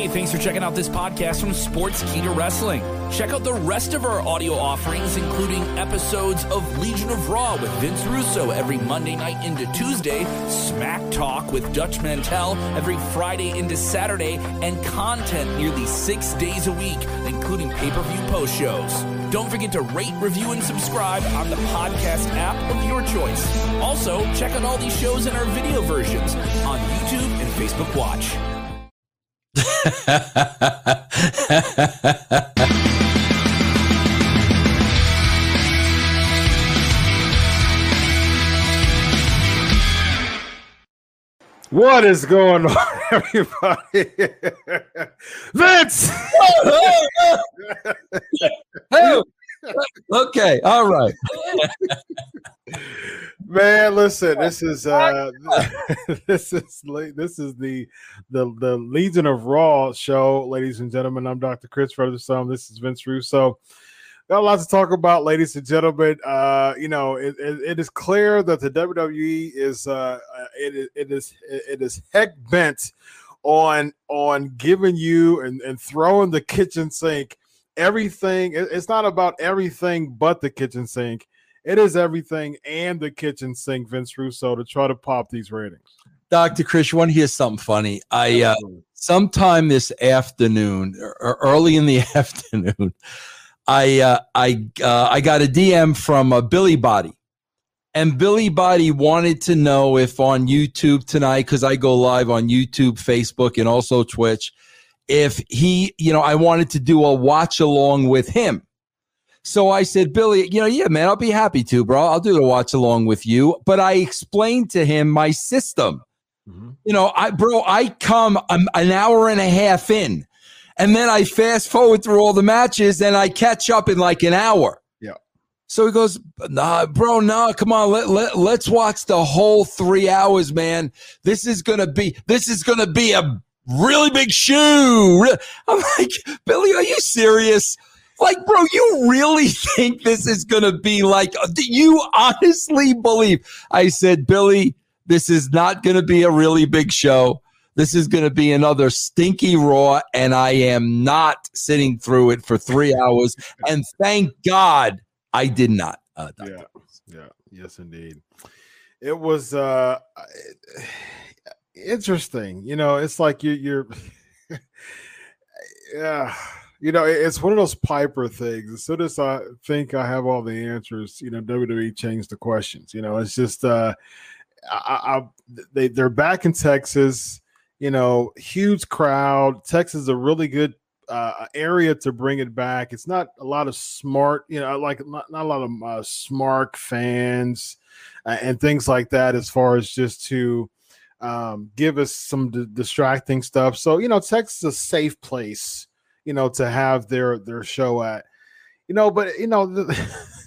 Hey, thanks for checking out this podcast from Sportskeeda Wrestling. Check out the rest of our audio offerings, including episodes of Legion of Raw with Vince Russo every Monday night into Tuesday, Smack Talk with Dutch Mantell every Friday into Saturday, and content nearly six days a week, including pay per view post shows. Don't forget to rate, review, and subscribe on the podcast app of your choice. Also, check out all these shows in our video versions on YouTube and Facebook Watch. What is going on, everybody? Vince! Oh, okay, all right. Man, listen, this is uh this is this is the the the Legion of Raw show, ladies and gentlemen. I'm Dr. Chris Featherstone. This is Vince Russo. Got a lot to talk about, ladies and gentlemen. Uh, you know, it, it, it is clear that the WWE is uh it, is- it is it is heck bent on on giving you and, and throwing the kitchen sink everything. it- It's not about everything but the kitchen sink. It is everything and the kitchen sink, Vince Russo, to try to pop these ratings. Dr. Chris, you want to hear something funny? I uh sometime this afternoon or or early in the afternoon, I uh, I uh, I got a DM from uh, Billy Body, and Billy Body wanted to know if on YouTube tonight, because I go live on YouTube, Facebook, and also Twitch, if he, you know, I wanted to do a watch along with him. So I said, Billy, you know, yeah, man, I'll be happy to, bro. I'll do the watch along with you. But I explained to him my system you know, I bro, I come um, an hour and a half in, and then I fast forward through all the matches, and I catch up in like an hour. Yeah. So he goes, nah, bro, nah, come on, let, let let's watch the whole three hours, man. This is gonna be this is gonna be a really big shoe. I'm like, Billy, are you serious? Like, bro, you really think this is gonna be like? Do you honestly believe? I said, Billy, this is not going to be a really big show. This is going to be another stinky raw, and I am not sitting through it for three hours. And thank God I did not. Uh, Yeah, yeah, yes, indeed. It was uh interesting. You know, it's like you, you're, yeah. You know, it's one of those Piper things. As soon as I think I have all the answers, you know, WWE changed the questions. You know, it's just uh, I, I they they're back in Texas. You know, huge crowd. Texas is a really good uh, area to bring it back. It's not a lot of smart, you know, like not, not a lot of uh, smart fans uh, and things like that, as far as just to um, give us some d- distracting stuff. So, you know, Texas is a safe place, you know, to have their their show at. You know, but you know the,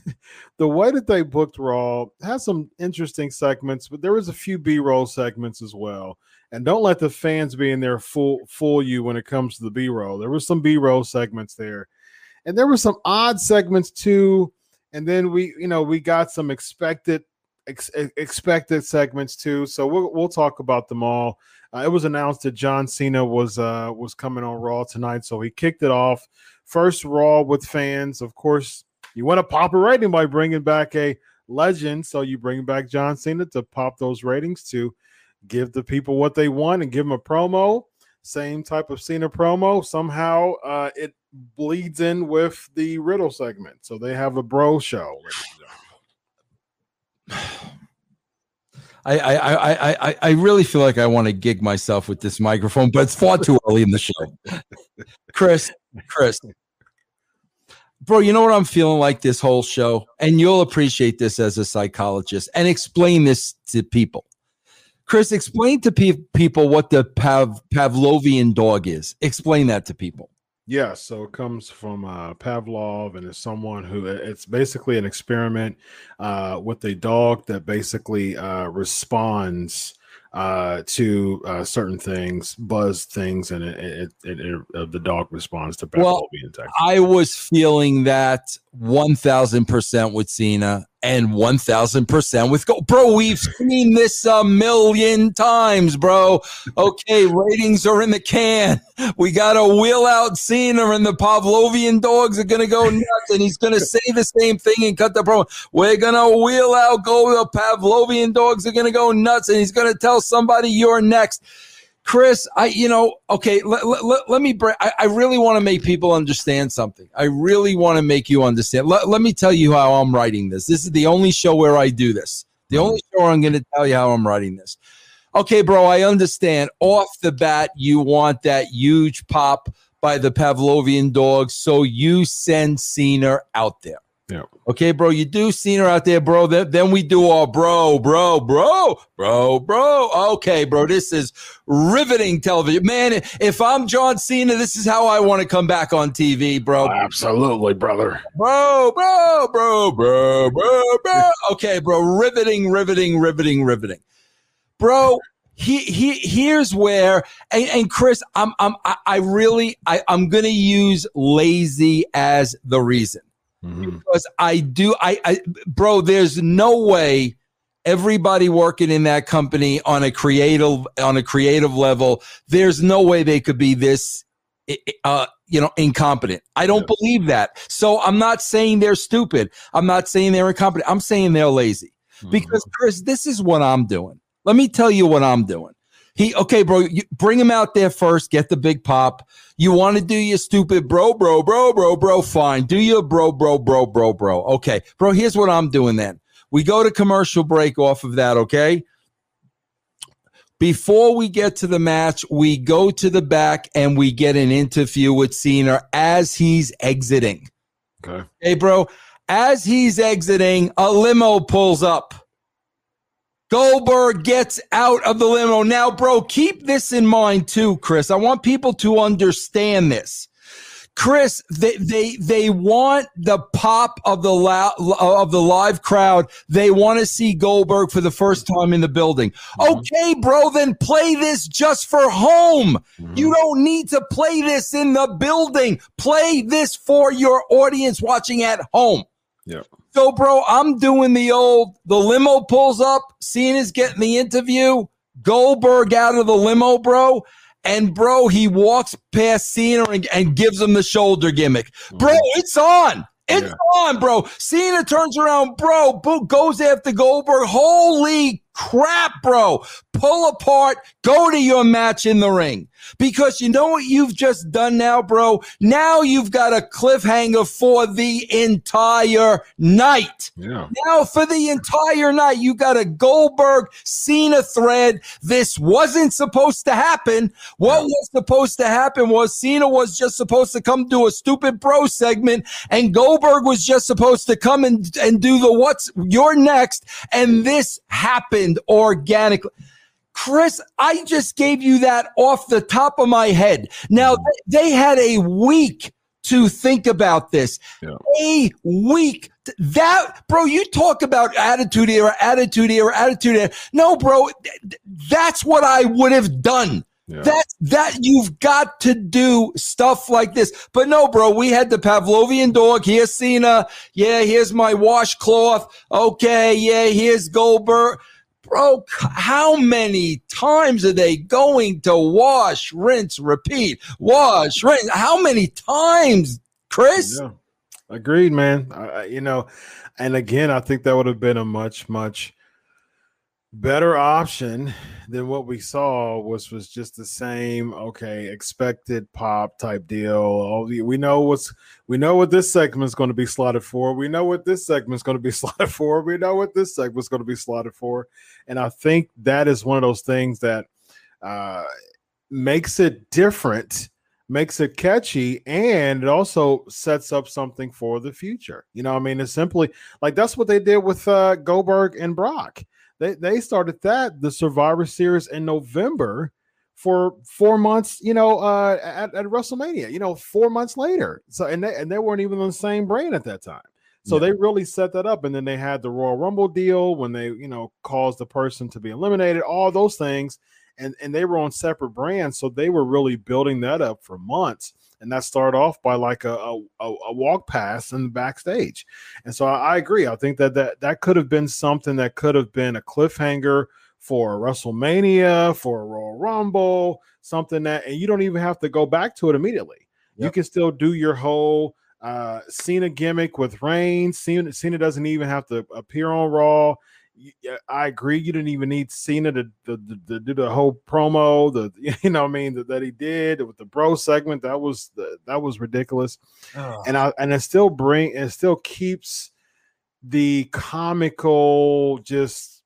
the way that they booked Raw has some interesting segments, but there was a few B roll segments as well. And don't let the fans be in there fool fool you when it comes to the B roll. There was some B roll segments there, and there were some odd segments too. And then we, you know, we got some expected ex- expected segments too. So we'll we'll talk about them all. Uh, it was announced that John Cena was uh was coming on Raw tonight, so he kicked it off. First Raw with fans, of course. You want to pop a rating by bringing back a legend, so you bring back John Cena to pop those ratings to give the people what they want and give them a promo. Same type of Cena promo. Somehow uh, it bleeds in with the Riddle segment, so they have a bro show. I, I, I, I, I- I really feel like I want to gig myself with this microphone, but it's far too early in the show. Chris, Chris, bro, you know what I'm feeling like this whole show, and you'll appreciate this as a psychologist, and explain this to people. Chris, explain to pe- people what the Pav- Pavlovian dog is. Explain that to people. Yeah, so it comes from uh, Pavlov, and it's someone who it's basically an experiment uh, with a dog that basically uh, responds uh, to uh, certain things, buzz things, and it, it, it, uh, the dog responds to Well, Pavlovian technique. I was feeling that 1000% with Cena and 1000% with Go. Bro, we've seen this a million times, bro. Okay, ratings are in the can. We got to wheel out Cena, and the Pavlovian dogs are going to go nuts, and he's going to say the same thing and cut the promo. We're going to wheel out, go, the Pavlovian dogs are going to go nuts, and he's going to tell somebody you're next. Chris, I, you know, okay, let, let, let me break. I, I really want to make people understand something. I really want to make you understand. Let, let me tell you how I'm writing this. This is the only show where I do this. The only mm-hmm. show I'm going to tell you how I'm writing this. Okay, bro, I understand. Off the bat, you want that huge pop by the Pavlovian dog. so you send Cena out there. Yeah. Okay, bro, you do Cena out there, bro. Then, then we do our bro, bro, bro, bro, bro. Okay, bro, this is riveting television. Man, if I'm John Cena, this is how I want to come back on TV, bro. Oh, absolutely, brother. Bro, bro, bro, bro, bro, bro. Okay, bro, riveting, riveting, riveting, riveting. Bro, he, he here's where and, and Chris, I'm I'm I, I really I, I'm gonna use lazy as the reason Mhm. because I do I, I bro there's no way everybody working in that company on a creative on a creative level there's no way they could be this uh you know incompetent. I don't Yeah. believe that. So I'm not saying they're stupid. I'm not saying they're incompetent. I'm saying they're lazy. Because Chris this is what I'm doing. Let me tell you what I'm doing he okay, bro. You bring him out there first. Get the big pop. You want to do your stupid bro, bro, bro, bro, bro. Fine. Do your bro, bro, bro, bro, bro. Okay, bro. Here's what I'm doing then. We go to commercial break off of that. Okay. Before we get to the match, we go to the back and we get an interview with Cena as he's exiting. okay. Hey, bro, as he's exiting, a limo pulls up. Goldberg gets out of the limo. Now, bro, keep this in mind too, Chris. I want people to understand this. Chris, they they they want the pop of the of the live crowd. They want to see Goldberg for the first time in the building. Mm-hmm. Okay, bro, then play this just for home. Mm-hmm. You don't need to play this in the building. Play this for your audience watching at home. Yep. So, bro, I'm doing the old the limo pulls up, Cena's getting the interview, Goldberg out of the limo, bro. And bro, he walks past Cena and, and gives him the shoulder gimmick. Bro, mm-hmm. it's on. It's Yeah. on, bro. Cena turns around, bro. Boo goes after Goldberg. Holy crap, bro. Pull apart, go to your match in the ring. Because you know what you've just done now, bro? Now you've got a cliffhanger for the entire night. Yeah. Now, for the entire night, you got a Goldberg Cena thread. This wasn't supposed to happen. What was supposed to happen was Cena was just supposed to come do a stupid bro segment, and Goldberg was just supposed to come and, and do the what's your next. And this happened organically. Chris, I just gave you that off the top of my head. Now, mm-hmm. they had a week to think about this. Yeah. A week. That, bro, you talk about attitude era, attitude era, attitude era. No, bro, th- th- that's what I would have done. Yeah. That that you've got to do stuff like this. But no, bro, we had the Pavlovian dog. Here's Cena. Yeah, here's my washcloth. Okay, yeah, here's Goldberg. Bro, how many times are they going to wash, rinse, repeat, wash, rinse? How many times, Chris? Yeah. Agreed, man. I, you know, and again, I think that would have been a much, much better option than what we saw, which was just the same, okay, expected pop type deal. All the, we know what's we know what this segment is going to be slotted for. We know what this segment is going to be slotted for. We know what this segment is going to be slotted for. And I think that is one of those things that uh makes it different makes it catchy and it also sets up something for the future. You know, I mean, it's simply like that's what they did with uh, Goldberg and Brock. They they started that the Survivor Series in November for four months. You know, uh, at, at WrestleMania. You know, four months later. So and they and they weren't even on the same brand at that time. So Yeah. they really set that up, and then they had the Royal Rumble deal when they, you know, caused the person to be eliminated. All those things, and and they were on separate brands, so they were really building that up for months. And that started off by like a, a, a walk pass in the backstage. And so I, I agree. I think that, that that could have been something that could have been a cliffhanger for WrestleMania, for a Royal Rumble, something that, and you don't even have to go back to it immediately. Yep. You can still do your whole uh, Cena gimmick with Reigns. Cena, Cena doesn't even have to appear on Raw. I agree. You didn't even need Cena to, to, to, to do the whole promo. The you know I mean that, that he did with the bro segment. That was the, that was ridiculous. Oh. And I and it still bring it still keeps the comical just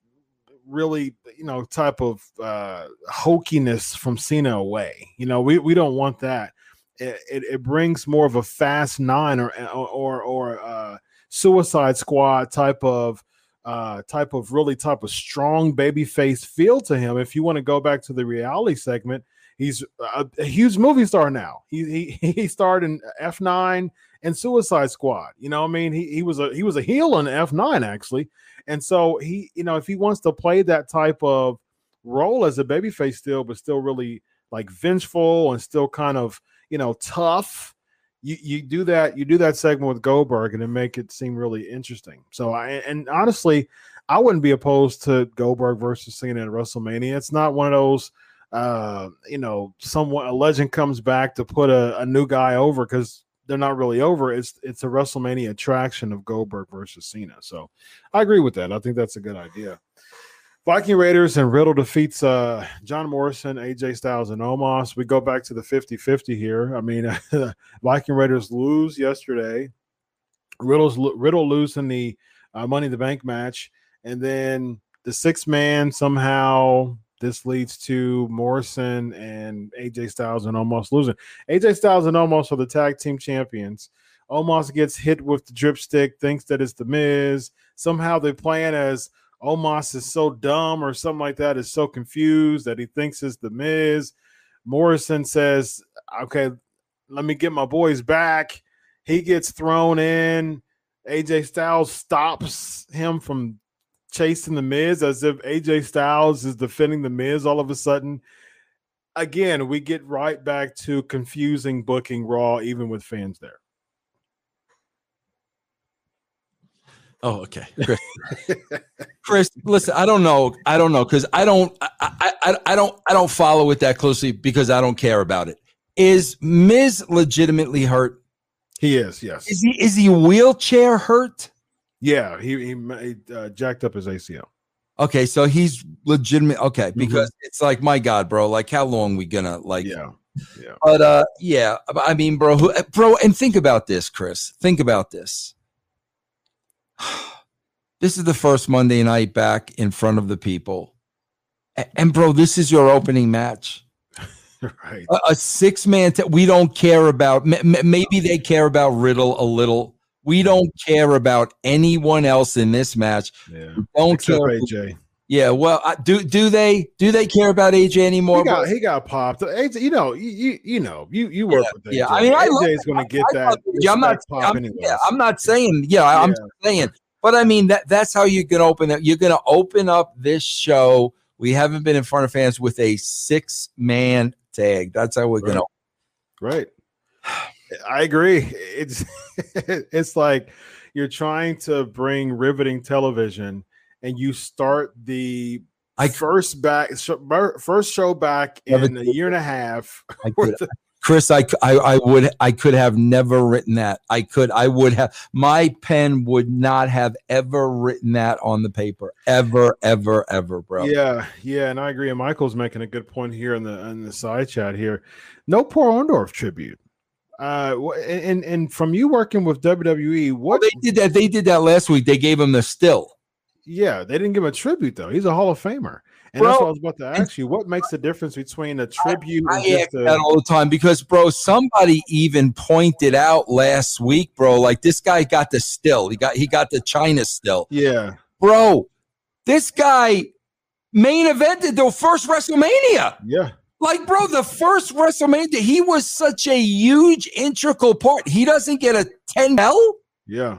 really you know type of uh hokiness from Cena away. You know we we don't want that it, it, brings more of a fast nine or or or uh, Suicide Squad type of uh, type of really type of strong baby face feel to him. If you want to go back to the reality segment, he's a, a huge movie star now. He he he starred in F nine and Suicide Squad. You know, I mean, he he was a he was a heel in F nine actually, and so he you know if he wants to play that type of role as a babyface still, but still really like vengeful and still kind of you know, tough. You you do that you do that segment with Goldberg and it make it seem really interesting. So I and honestly, I wouldn't be opposed to Goldberg versus Cena at WrestleMania. It's not one of those uh you know someone a legend comes back to put a, a new guy over because they're not really over. It's it's a WrestleMania attraction of Goldberg versus Cena. So I agree with that. I think that's a good idea. Viking Raiders and Riddle defeats uh, John Morrison, AJ Styles, and Omos. We go back to the 50 50 here. I mean, Viking Raiders lose yesterday. Riddle's Riddle lose in the uh, Money in the Bank match. And then the six man somehow this leads to Morrison and AJ Styles and Omos losing. AJ Styles and Omos are the tag team champions. Omos gets hit with the dripstick, thinks that it's the Miz. Somehow they plan as Omos is so dumb or something like that, is so confused that he thinks it's the Miz. Morrison says, Okay, let me get my boys back. He gets thrown in. AJ Styles stops him from chasing the Miz as if AJ Styles is defending the Miz all of a sudden. Again, we get right back to confusing booking Raw, even with fans there. Oh, okay. Chris. Chris, listen, I don't know. I don't know because I don't I, I I don't I don't follow it that closely because I don't care about it. Is Miz legitimately hurt? He is, yes. Is he is he wheelchair hurt? Yeah, he he, uh, jacked up his ACL. Okay, so he's legitimate. Okay, mm-hmm. because mm-hmm. it's like, my God, bro, like how long we gonna like? Yeah, yeah. But uh, yeah, I mean, bro, who, bro, and think about this, Chris. Think about this this is the first Monday night back in front of the people. And, bro, this is your opening match. right. A, a six man, t- we don't care about, m- maybe they care about Riddle a little. We don't care about anyone else in this match. Yeah. don't Except care. AJ. Yeah, well, do do they do they care about AJ anymore? He got, he got popped. AJ, you know, you you know, you you work yeah, with AJ. Yeah, I mean, AJ's going to get I, that. I I'm not. I'm, yeah, I'm not saying. Yeah, yeah. I'm saying. But I mean, that that's how you can open it. You're going to open up this show. We haven't been in front of fans with a six man tag. That's how we're right. going to. Right. I agree. It's it's like you're trying to bring riveting television and you start the I, first back first show back in a year and a half. Chris, I, I, I would I could have never written that. I could I would have my pen would not have ever written that on the paper ever ever ever, bro. Yeah, yeah, and I agree. And Michael's making a good point here in the in the side chat here. No Paul Orndorff tribute. Uh, and and from you working with WWE, what well, they did that they did that last week. They gave him the still. Yeah, they didn't give him a tribute though. He's a Hall of Famer. And bro, that's what I was about to ask you. What makes the difference between a tribute I, I ask a- that all the time because, bro, somebody even pointed out last week, bro, like this guy got the still. He got he got the China still. Yeah, bro, this guy main evented the first WrestleMania. Yeah. Like, bro, the first WrestleMania, he was such a huge integral part. He doesn't get a 10 L? Yeah.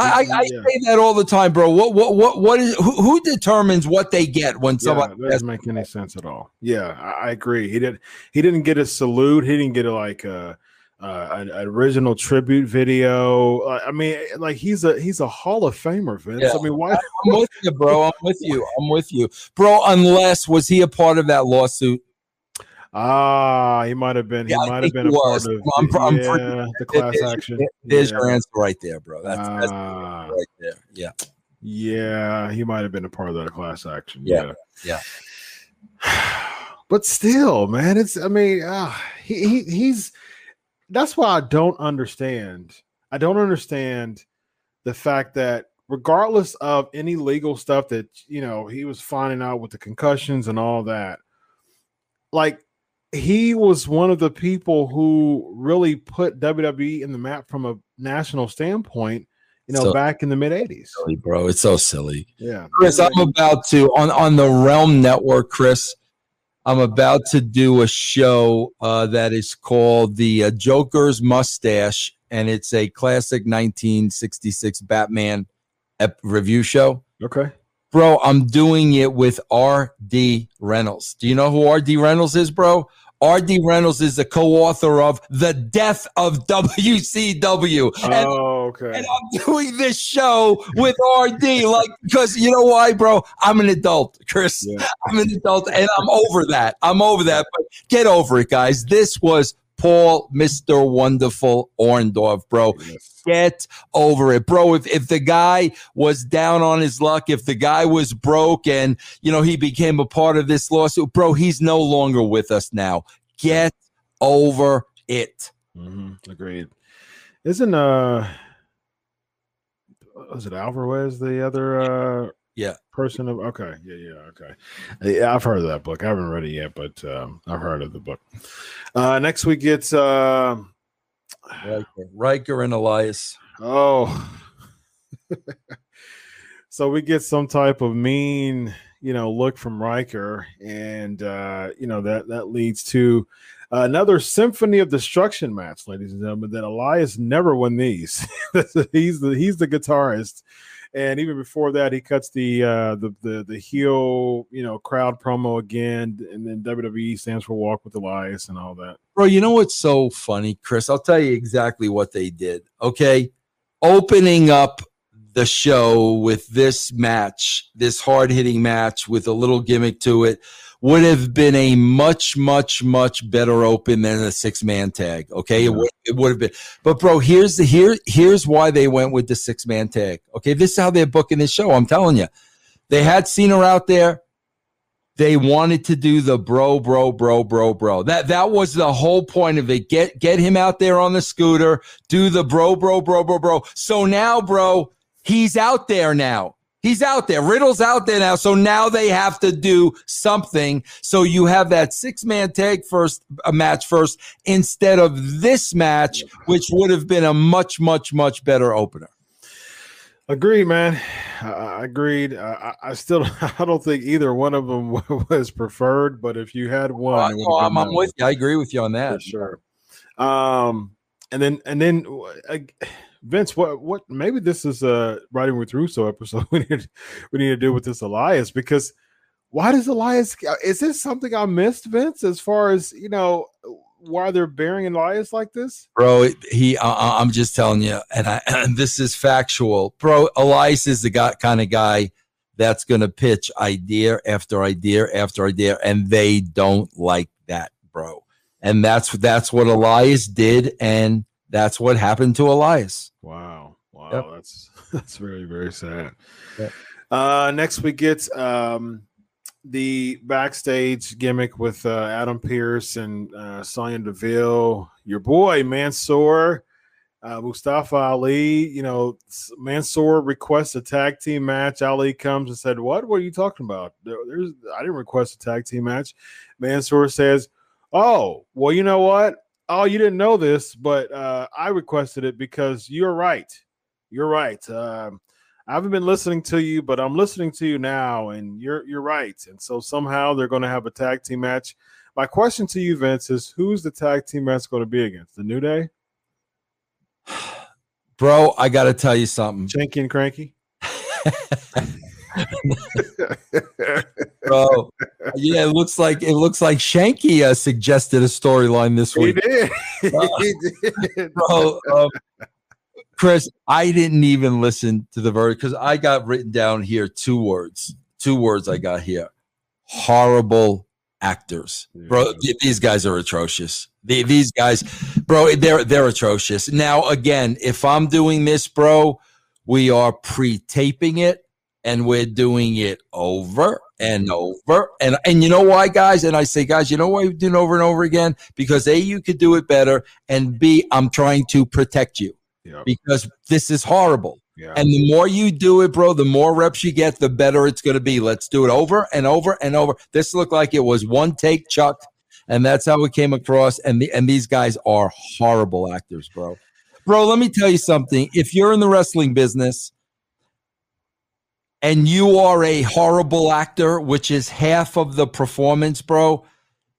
I, I, yeah. say that all the time, bro. What what what what is who, who determines what they get when somebody yeah, doesn't make any sense at all? Yeah, I, I, agree. He did he didn't get a salute. He didn't get a like a, uh, an, original tribute video. I mean, like he's a he's a Hall of Famer, Vince. Yeah. I mean, why? I'm with you, bro. I'm with you. I'm with you, bro. Unless was he a part of that lawsuit? Ah, he might have been. He Yeah, might have been a part of I'm- I'm yeah, pretty- the class there's- action. There's yeah. your answer right there, bro. That's, that's Ah, right there. Yeah. yeah, he might have been a part of that class action. Yeah, yeah. but still, man, it's. I mean, uh, he, he he's. That's why I don't understand. I don't understand the fact that regardless of any legal stuff that you know he was finding out with the concussions and all that, like he was one of the people who really put WWE in the map from a national standpoint. You know, So- back in the mid '80s. Silly, bro. It's so silly. Yeah, Chris, I'm about to on on the Realm Network, Chris. I'm about to do a show uh, that is called the uh, Joker's Mustache, and it's a classic 1966 Batman ep- review show. okay. Bro, I'm doing it with R.D. Reynolds. Do you know who R.D. Reynolds is, bro? R.D. Reynolds is the co-author of The Death of WCW. Oh, and Oh, okay. and I'm doing this show with RD, like because you know why, bro? I'm an adult, Chris. Yeah. I'm an adult, and I'm over that. I'm over that. But get over it, guys. This was Paul, Mister Wonderful Orndorff, bro. Get over it, bro. If if the guy was down on his luck, if the guy was broke, and you know he became a part of this lawsuit, bro, he's no longer with us now. Get over it. hmm Agreed. Isn't uh, was it Alvarez the other uh Yeah. person of okay yeah yeah okay yeah I've heard of that book I haven't read it yet but um, I've heard of the book. Uh, next week it's uh, Ryker, Ryker and Elias. oh, so we get some type of mean you know look from Ryker and uh, you know that that leads to another symphony of destruction match, ladies and gentlemen. That Elias never won these. he's the he's the guitarist, and even before that, he cuts the uh, the the the heel you know crowd promo again, and then WWE stands for Walk with Elias and all that. Bro, you know what's so funny, Chris? I'll tell you exactly what they did. Okay. Opening up the show with this match, this hard hitting match with a little gimmick to it, would have been a much, much, much better open than a six man tag. Okay. It, mm-hmm. would, it would have been. But, bro, here's the here, here's why they went with the six man tag. Okay. This is how they're booking this show. I'm telling you. They had Cena out there they wanted to do the bro bro bro bro bro that that was the whole point of it get get him out there on the scooter do the bro bro bro bro bro so now bro he's out there now he's out there. Riddle's out there now. So now they have to do something. So you have that six man tag first a match first instead of this match which would have been a much much much better opener. Agreed, man. I, agreed. I, I still I don't think either one of them was preferred, but if you had one, Uh, it would've no, been I'm, I'm with you. I agree with you on that. For sure. Um, and then and then uh, Vince, what what maybe this is a writing with Russo episode we need we need to do with this Elias because why does Elias is this something I missed, Vince, as far as you know why they're burying Elias like this? bro. He, I'm just telling you, and I, and this is factual, bro. Elias is the guy, kind of guy that's going to pitch idea after idea after idea, and they don't like that, bro. And that's that's what Elias did, and that's what happened to Elias. Wow. Wow. Yep. That's that's very, very sad. Yep. Uh next we get um the backstage gimmick with uh, Adam Pearce and uh, Sonya Deville, your boy Mansoor, uh, Mustafa Ali. You know, Mansoor requests a tag team match. Ali comes and said, "What? What are you talking about? There- There's I didn't request a tag team match." Mansoor says, "Oh, well, you know what? Oh, you didn't know this, but uh, I requested it because you're right. You're right. Um, I haven't been listening to you, but I'm listening to you now, and you're you're right. And so somehow they're going to have a tag team match. My question to you, Vince, is who's the tag team match going to be against? The New Day, Bro, I got to tell you something. Chinky and Cranky. bro. Yeah, it looks like it looks like Shanky uh, suggested a storyline this he week, did. he did. bro. Um, Chris, I didn't even listen to the verdict because I got written down here two words. Two words I got here: horrible actors, bro. Yeah. These guys are atrocious. The- these guys, bro, they're they're atrocious. Now, again, if I'm doing this, bro, we are pre-taping it and we're doing it over and over. And and you know why, guys? And I say, guys, you know why we're doing it over and over again? Because A, you could do it better, and B, I'm trying to protect you Yeah, because this is horrible. yeah. And the more you do it, bro, the more reps you get, the better it's going to be. Let's do it over and over and over. This looked like it was one take, Chuck, and that's how it came across. And the and these guys are horrible actors, bro. Bro, let me tell you something. If you're in the wrestling business and you are a horrible actor, which is half of the performance, bro,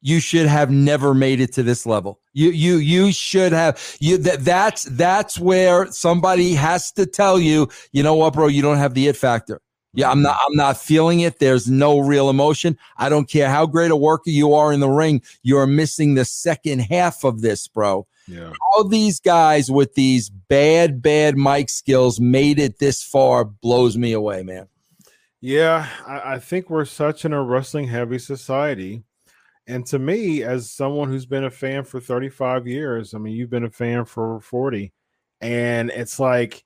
you should have never made it to this level. You you you should have you that that's that's where somebody has to tell you, you know what, bro, you don't have the it factor. Yeah, I'm not I'm not feeling it. There's no real emotion. I don't care how great a worker you are in the ring, you're missing the second half of this, bro. Yeah. How these guys with these bad, bad mic skills made it this far blows me away, man. Yeah, I, I think we're such in a wrestling heavy society. And to me, as someone who's been a fan for 35 years, I mean, you've been a fan for 40, and it's like,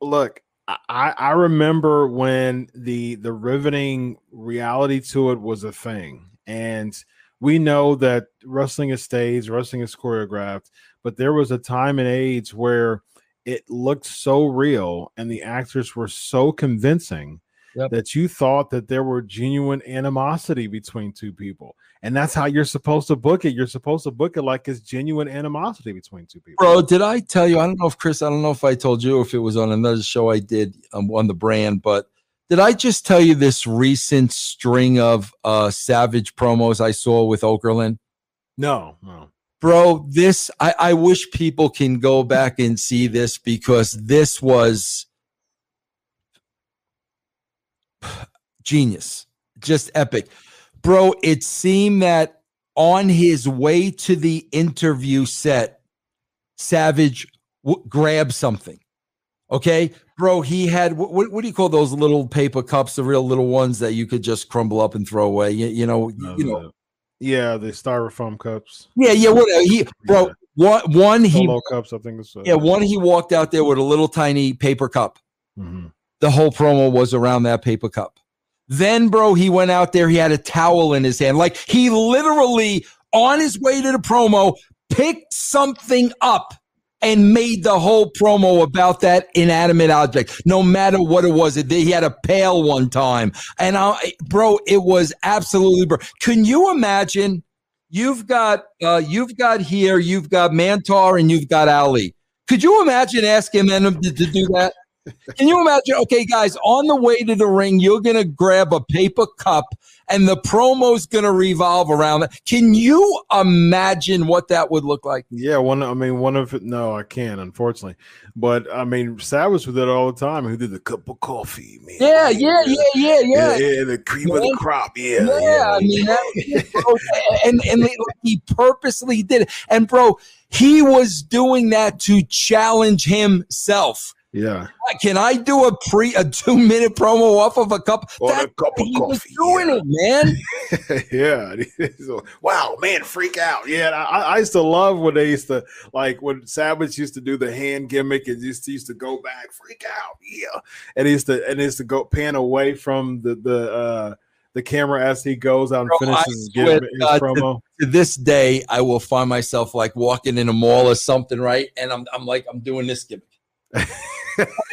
look, I, I remember when the the riveting reality to it was a thing. And we know that wrestling is staged, wrestling is choreographed, but there was a time and age where it looked so real and the actors were so convincing Yep. that you thought that there were genuine animosity between two people. And that's how you're supposed to book it. You're supposed to book it like it's genuine animosity between two people. Bro, did I tell you? I don't know if Chris, I don't know if I told you if it was on another show I did um, on the brand, but did I just tell you this recent string of uh, Savage promos I saw with Okerlund? No, no. Bro, this, I, I wish people can go back and see this because this was genius, just epic. Bro, it seemed that on his way to the interview set, Savage w- grabbed something. Okay, bro, he had what, what do you call those little paper cups, the real little ones that you could just crumble up and throw away? You, you know, no, you know, yeah, the styrofoam cups, yeah, yeah, whatever. He, bro, Yeah. one, one, he, cups. I think it's uh, yeah, one, he walked out there with a little tiny paper cup. mhm. The whole promo was around that paper cup. Then, bro, he went out there. He had a towel in his hand. Like he literally, on his way to the promo, picked something up and made the whole promo about that inanimate object, no matter what it was. It, He had a pail one time. And, I, bro, it was absolutely, bro. Can you imagine? You've got, uh, you've got here, you've got Mantar and you've got Ali. Could you imagine asking them to, to do that? Can you imagine? Okay, guys, on the way to the ring, you're going to grab a paper cup and the promo's going to revolve around it. Can you imagine what that would look like? Yeah, one. I mean, one of it. No, I can't, unfortunately. But I mean, Savage with it all the time. Who did the cup of coffee, man? Yeah, yeah, yeah, yeah, yeah. yeah, the cream of the crop. Yeah, Yeah, yeah. I mean, that and and like, he purposely did it. And bro, he was doing that to challenge himself. Yeah. Can I do a pre a two minute promo off of a cup? Or That's a cup of he was coffee. doing it, man. yeah. Wow, man, freak out. Yeah, I, I used to love when they used to like when Savage used to do the hand gimmick and used to used to go back, freak out, yeah, and he used to and he used to go pan away from the the uh the camera as he goes out and Bro, finishes his, swear gimmick, to his God, promo. to this day, I will find myself like walking in a mall or something, right? And I'm, I'm like, I'm doing this gimmick.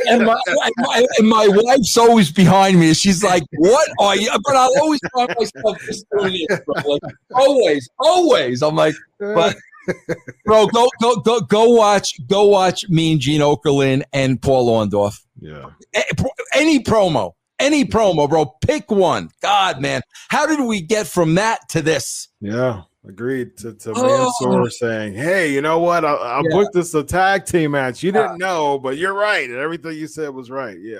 and, my, and, my, and my wife's always behind me. She's like, "What are you?" But I'll always find myself just doing bro. Like, always, always. I'm like, but bro, go, go, go, go watch, go watch me and Gene Okerlund and Paul Orndorff. yeah. Any promo, any promo, bro. Pick one. God, man, how did we get from that to this? Yeah, agreed. To, to Oh. Mansoor saying, "Hey, you know what? I, I Yeah. booked this a tag team match. You didn't know, but you're right. and Everything you said was right. Yeah,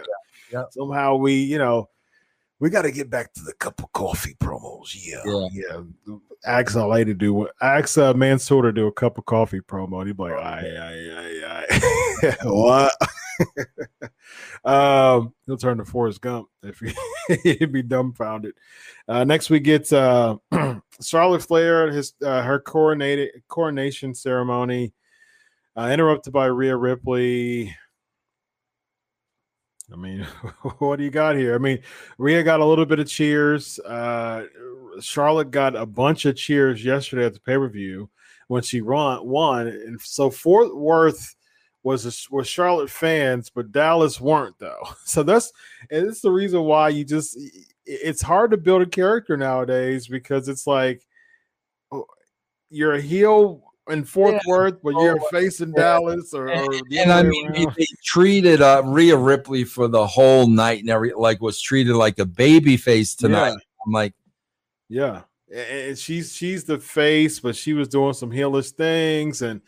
Yep. somehow we, you know, we got to get back to the cup of coffee promos. Yeah, Yeah. yeah. Ask Ali to do ask uh, Mansoor to do a cup of coffee promo. And he'd be like, aye, aye, aye, aye. what? um, he'll turn to Forrest Gump if he, he'd be dumbfounded. Uh, next, we get uh, Charlotte Flair, his uh, her coronated coronation ceremony, uh, interrupted by Rhea Ripley. I mean, what do you got here? I mean, Rhea got a little bit of cheers. Uh, Charlotte got a bunch of cheers yesterday at the pay per view when she won, and so Fort Worth was a, was Charlotte fans, but Dallas weren't though. So that's and it's the reason why you just it's hard to build a character nowadays because it's like oh, you're a heel in Fort Yeah. Worth, but you're Oh, facing yeah. Dallas or, or the And I mean, they, around. they treated uh, Rhea Ripley for the whole night and every like was treated like a baby face tonight. Yeah. I'm like, Yeah. And she's she's the face, but she was doing some heelish things, and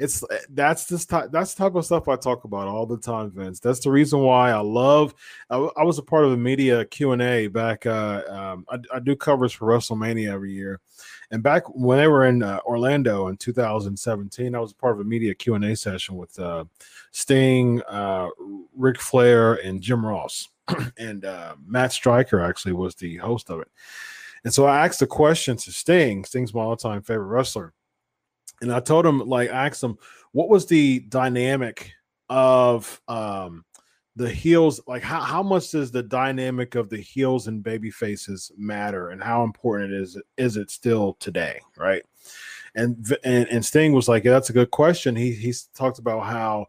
it's eh, that's this type that's the type of stuff I talk about all the time, Vince. That's the reason why I love. I was a part of a media Q and A back. Uh, um, I, I do covers for WrestleMania every year, and back when they were in uh, Orlando in 2017, I was a part of a media Q and A session with uh, Sting, uh, Ric Flair, and Jim Ross, and uh, Matt Striker actually was the host of it. And so I asked a question to Sting. Sting's my all-time favorite wrestler. And I told him, like, I asked him, what was the dynamic of um the heels? Like, how, how much does the dynamic of the heels and baby faces matter, and how important it is is it still today, right? And and, and Sting was like, yeah, that's a good question. He he's talked about how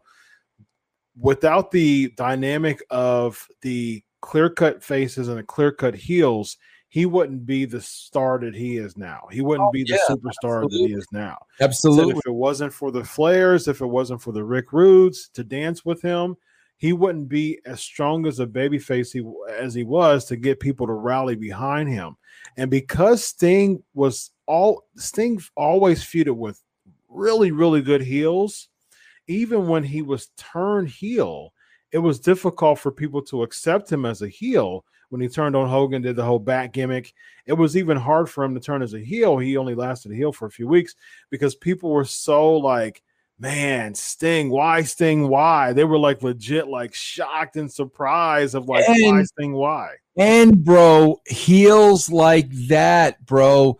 without the dynamic of the clear cut faces and the clear cut heels, he wouldn't be the star that he is now. He wouldn't Oh, be the yeah, superstar that he is now. Absolutely. if it wasn't for the Flairs, if it wasn't for the Rick Rudes to dance with him, he wouldn't be as strong as a babyface he as he was to get people to rally behind him. And because Sting was all Sting always feuded with really, really good heels, even when he was turned heel, it was difficult for people to accept him as a heel when he turned on Hogan, did the whole back gimmick. It was even hard for him to turn as a heel. He only lasted a heel for a few weeks because people were so like, man, Sting, why Sting, why? They were like legit, like shocked and surprised of like, why And- Sting, why? And bro, heels like that, bro.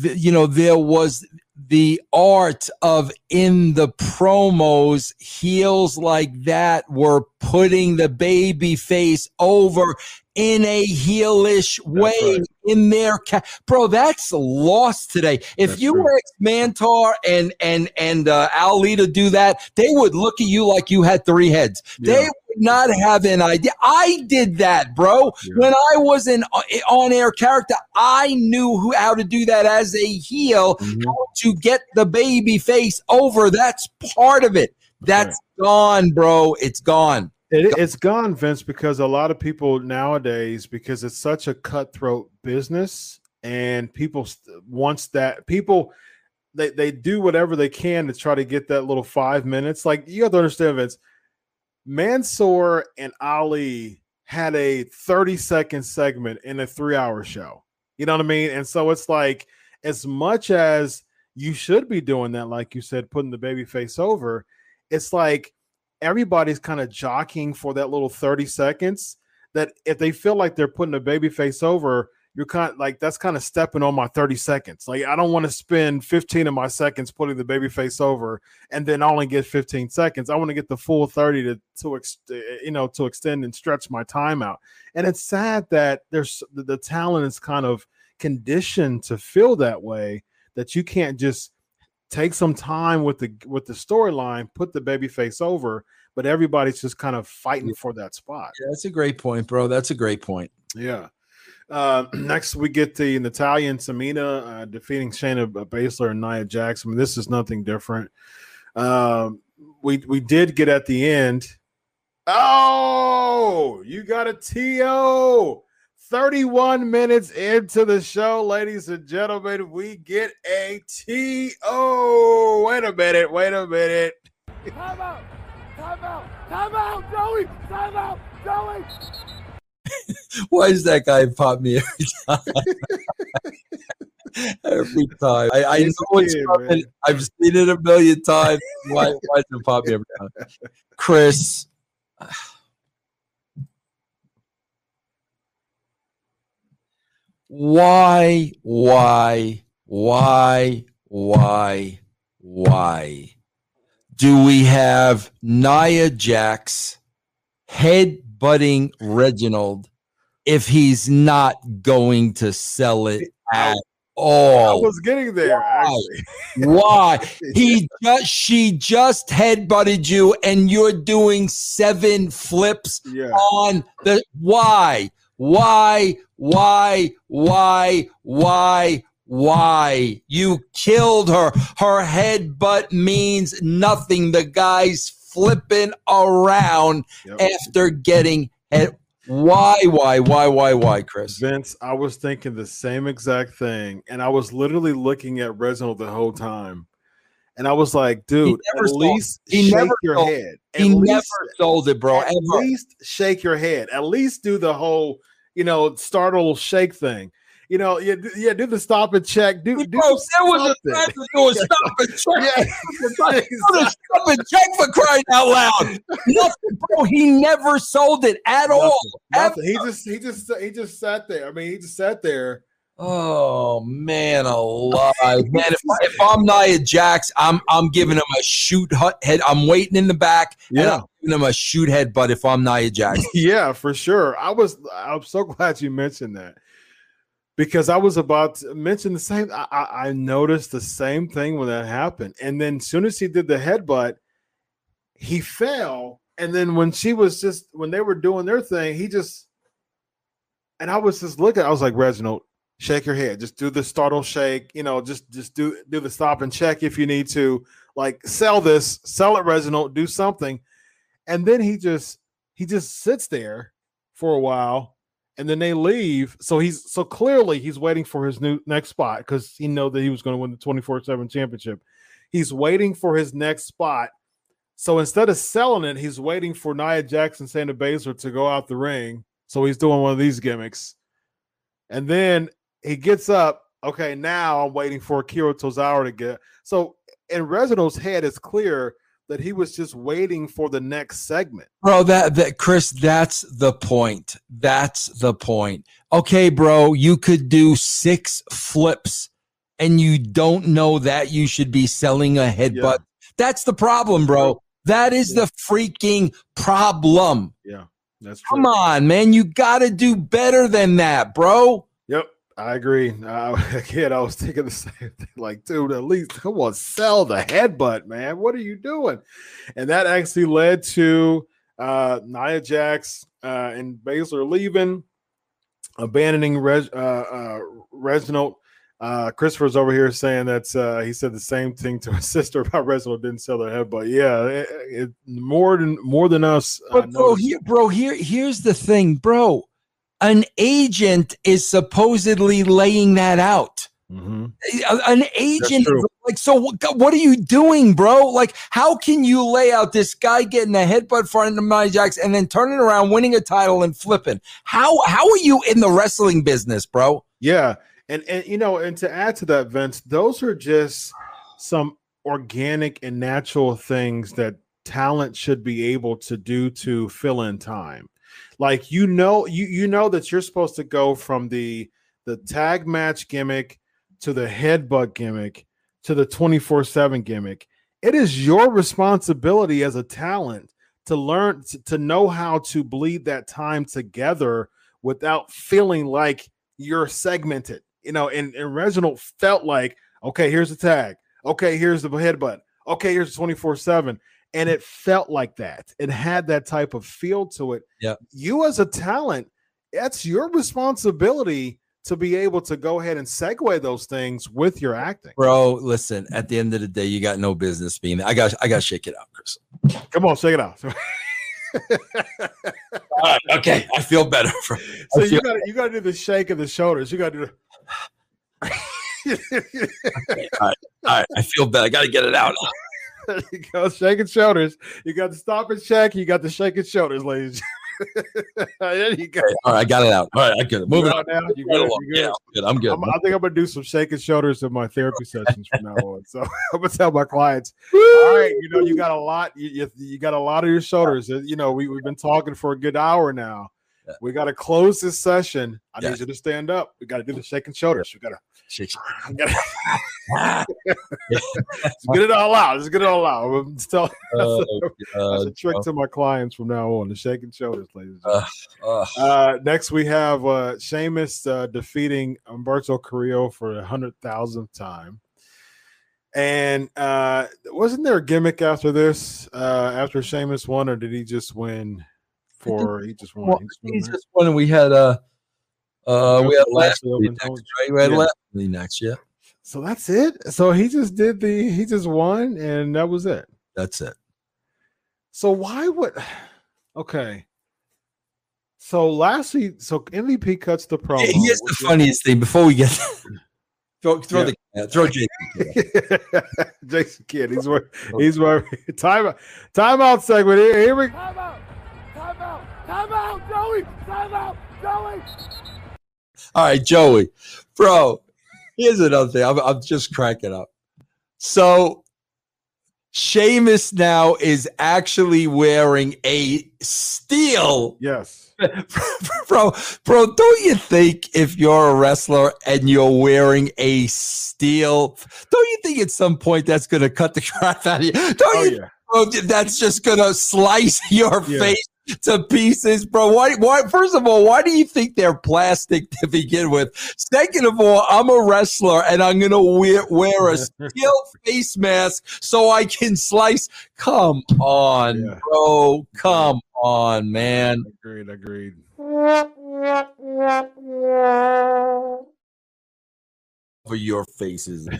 th- you know, there was the art of in the promos, heels like that were putting the baby face over in a heelish way right. in their ca- bro. That's lost today. If That's you true. were Mantar and and and uh, Ali to do that, they would look at you like you had three heads. They would not have an idea. I did that, bro. Yeah. When I was an on air character, I knew who how to do that as a heel Mhm. how to get the baby face over. That's part of it. That's gone, bro. It's gone. It, it's gone, Vince, because a lot of people nowadays, because it's such a cutthroat business, and people st- wants that people they they do whatever they can to try to get that little five minutes. Like you have to understand, Vince, Mansoor and Ali had a 30 second segment in a three hour show. You know what I mean? And so it's like, as much as you should be doing that, like you said, putting the baby face over, it's like everybody's kind of jockeying for that little 30 seconds that if they feel like they're putting a baby face over, you're kind of like that's kind of stepping on my 30 seconds. Like I don't want to spend 15 of my seconds putting the baby face over and then only get 15 seconds. I want to get the full 30 to to ex- eh, eh, you know to extend and stretch my time out. And it's sad that there's the, the talent is kind of conditioned to feel that way that you can't just take some time with the with the storyline, put the baby face over, but everybody's just kind of fighting for that spot. Yeah, that's a great point, bro. That's a great point. Yeah. Uh, next, we get the Natalya and Tamina uh, defeating Shayna Baszler and Nia Jax. I mean, this is nothing different. Um, we we did get at the end. Oh, you got a TO. 31 minutes into the show, ladies and gentlemen, we get a TO. Wait a minute, wait a minute. Time out! Time out! Time out, Joey! Time out, Joey! Why does that guy pop me every time? every time. I, I know He's a what's kid, coming. man. I've seen it a million times. Why, why does it pop me every time? Chris. Why, why, why, why, why do we have Nia Jax headbutting Reginald if he's not going to sell it at all? I was getting there, Why? actually. Why? He just she just headbutted you and you're doing seven flips Yeah. on the why? Why? Why? Why? Why? Why? You killed her. Her headbutt means nothing. The guy's flipping around Yep. after getting head. Why? Why? Why? Why? Why, Chris? Vince, I was thinking the same exact thing, and I was literally looking at Reginald the whole time, and I was like, "Dude, at sold- least he shake never your sold- head. At He least, never sold it, bro. at Ever. least shake your head. At least do the whole, you know, startle shake thing. You know, yeah, do- yeah, do the stop and check. Do, do Bro, there was a time to do a stop and check. Yeah, Put a stop and check for crying out loud. Nothing, bro. He never sold it at all. Nothing. He just, he just, he just sat there. I mean, he just sat there. Oh man, alive, man! If, if I'm Nia Jax, I'm I'm giving him a shoot head. I'm waiting in the back. and I'm giving him a shoot head. But if I'm Nia Jax, yeah, for sure. I was I'm so glad you mentioned that because I was about to mention the same. I, I, I noticed the same thing when that happened, and then as soon as he did the headbutt, he fell, and then when she was just when they were doing their thing, he just and I was just looking. I was like, Reginald, shake your head. Just do the startle shake. You know, just just do do the stop and check if you need to. Like sell this, sell it, Reginald. Do something, and then he just he just sits there for a while and then they leave so he's so clearly he's waiting for his new next spot because he know that he was going to win the 24-7 championship he's waiting for his next spot so instead of selling it he's waiting for nia jackson Shayna Baszler to go out the ring so he's doing one of these gimmicks and then he gets up okay now i'm waiting for Akira Tozawa to get so in reginald's head it's clear that he was just waiting for the next segment bro, that that Chris, that's the point. That's the point. Okay, bro, you could do six flips, and you don't know that you should be selling a headbutt. Yeah. That's the problem, bro. That is Yeah. the freaking problem. Yeah. That's true. Come on, man. You got to do better than that, bro. Yep, I agree. Uh, again, I was thinking the same thing. Like, dude, at least come on, sell the headbutt, man. What are you doing? And that actually led to uh, Nia Jax uh, and Baszler leaving, abandoning Reg, uh, uh, Reginald. Uh, Christopher's over here saying that uh, he said the same thing to his sister about Reginald didn't sell their headbutt. Yeah, it, it, more than more than us. But bro, here, bro, here, here's the thing, bro. An agent is supposedly laying that out. Mhm. An agent, like, so what, what are you doing, bro? Like, how can you lay out this guy getting a headbutt front of Nia Jax and then turning around, winning a title and flipping? How how are you in the wrestling business, bro? Yeah, and and you know, and to add to that, Vince, those are just some organic and natural things that talent should be able to do to fill in time. Like you know, you you know that you're supposed to go from the the tag match gimmick to the headbutt gimmick to the 24/7 gimmick. It is your responsibility as a talent to learn to, to know how to bleed that time together without feeling like you're segmented. You know, and, and Reginald felt like, okay, here's the tag. Okay, here's the headbutt. Okay, here's 24 7. And it felt like that. It had that type of feel to it. Yeah. You, as a talent, that's your responsibility to be able to go ahead and segue those things with your acting. Bro, listen, at the end of the day, you got no business being there. I got I gotta shake it out, Chris. Come on, shake it out. All right, okay. I feel better. For, so I you got you got to do the shake of the shoulders. You got to do. The... all right, I feel better. I gotta get it out. you go, shaking shoulders. You got the stop and check. You got the shaking shoulders, ladies. there you go. All right, I got it out. All right, I got it. Moving on. now. You good? You good? Yeah, I'm good. I'm good. I'm, I think I'm gonna do some shaking shoulders in my therapy sessions from now on. So I'm gonna tell my clients, all right, you know, you got a lot, you, you, you got a lot of your shoulders. You know, we, we've been talking for a good hour now. We got to close this session. I Yeah. need you to stand up. We got to do the shaking shoulders. We got to Shake- let's get it all out. Let's get it all out. Tell- Oh, that's God. a trick to my clients from now on. The shaking shoulders, ladies. and gentlemen. Uh, Uh, next, we have uh, Sheamus uh, defeating Humberto Carrillo for the hundred thousandth time. And uh, wasn't there a gimmick after this? Uh, after Sheamus won, or did he just win? For he just won. well, He just won he's there? just one. We had uh, uh, we had Last Lashley next, challenge. right? We had Yeah. Lashley next. Yeah, So that's it. So he just did the. He just won, and that was it. that's it. So why would? Okay. So lastly, so MVP cuts the promo. Hey, Here's the which is- funniest thing. Before we get throw, throw Yeah. the throw Jason. Jason Kidd. He's where he's where time timeout segment. Here, here we Time out! Time out! Out, Joey! Time out, Joey! All right, Joey, bro. Here's another thing. I'm, I'm just cracking up. So, Sheamus now is actually wearing a steel, yes. bro. Bro, don't you think if you're a wrestler and you're wearing a steel, don't you think at some point that's going to cut the crap out of you? Don't Oh you yeah. bro, that's just gonna slice your Yeah. face to pieces, bro. Why? Why? First of all, why do you think they're plastic to begin with? Second of all, I'm a wrestler and I'm gonna wear, wear a steel face mask so I can slice. Come on, Yeah. bro. Come on, man. Agreed. Agreed. For your faces.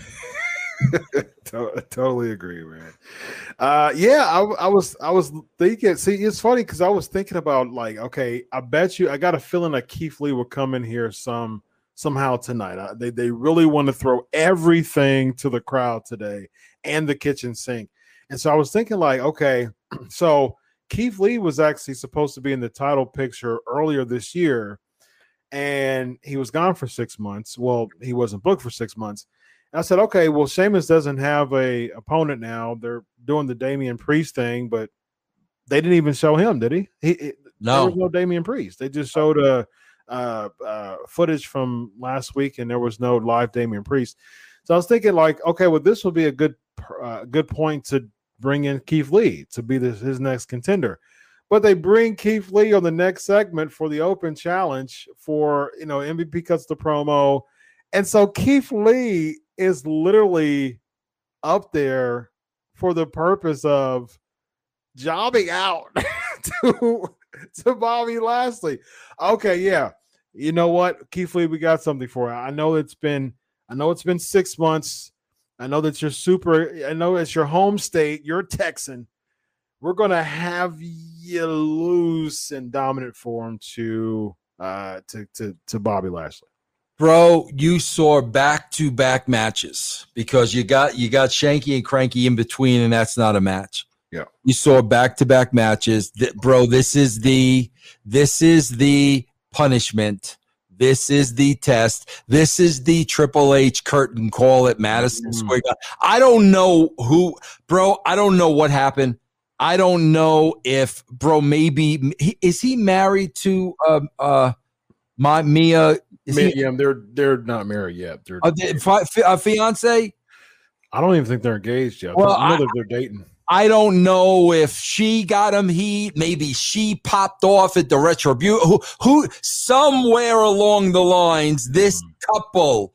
To- totally agree, man. Uh, yeah, I, I was I was thinking. See, it's funny because I was thinking about like, okay, I bet you I got a feeling that Keith Lee will come in here some somehow tonight. Uh, they they really want to throw everything to the crowd today and the kitchen sink. And so I was thinking like, okay, so Keith Lee was actually supposed to be in the title picture earlier this year, and he was gone for six months. Well, he wasn't booked for six months. I said, okay, well, Sheamus doesn't have a opponent now. They're doing the Damian Priest thing, but they didn't even show him, did he? He it- there was No. no Damian Priest. They just showed a uh, uh, footage from last week, and there was no live Damian Priest. So I was thinking, like, okay, well, this will be a good uh, good point to bring in Keith Lee to be this, his next contender. But they bring Keith Lee on the next segment for the open challenge for you know MVP cuts the promo, and so Keith Lee is literally up there for the purpose of jobbing out to to Bobby Lashley. Okay, yeah. You know what, Keith Lee, we got something for you. I know it's been I know it's been six months. I know that you're super. I know it's your home state. You're Texan. We're gonna have you lose in dominant form to uh to to to Bobby Lashley. Bro, you saw back to back matches because you got you got Shanky and Cranky in between, and that's not a match. Yeah. You saw back to back matches. Th- bro, this is the this is the punishment. This is the test. This is the Triple H curtain call at Madison Mm. Square Garden. I don't know who, bro. I don't know what happened. I don't know if, bro. Maybe is he married to uh, uh my Mia? Is he, yeah, they're they're not married yet. They're, the- fi- uh, fiance? I don't even think they're engaged yet. Well, I know I- they're dating. I don't know if she got him heat. Maybe she popped off at the retribution. Who, who, somewhere along the lines, this couple,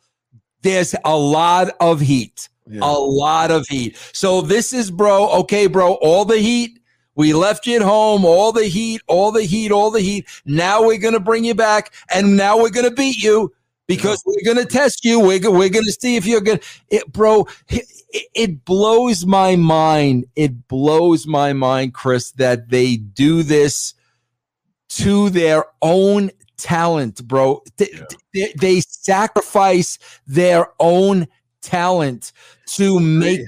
there's a lot of heat, Yeah. a lot of heat. So this is, bro. Okay, bro. All the heat. We left you at home. All the heat, all the heat, all the heat. Now we're gonna bring you back, and now we're gonna beat you because we're gonna test you. We're, we're gonna see if you're good, it, bro. It, it blows my mind. It blows my mind, Chris, that they do this to their own talent, bro. They, Yeah. they, they sacrifice their own talent to make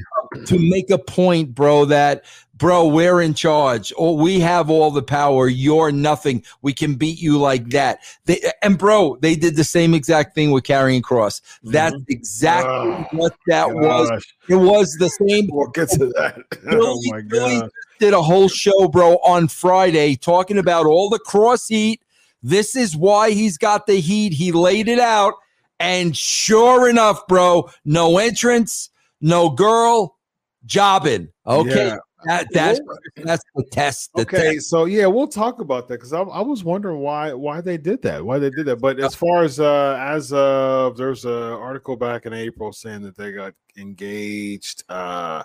to make a point, bro, that bro, we're in charge, or we have all the power. You're nothing. We can beat you like that. They, and bro, they did the same exact thing with Karrion Kross. That's Mhm. exactly Oh, what that was. It was the same. We'll get to that. oh my god. did a whole show, bro, on Friday talking about all the cross heat. This is why he's got the heat. He laid it out. And sure enough, bro, no entrance, no girl, jobbing. Okay. Yeah. That, that's that's the test. The okay, test. so yeah, we'll talk about that because I, I was wondering why why they did that, why they did that. But as far as uh as of there's an article back in April saying that they got engaged. Uh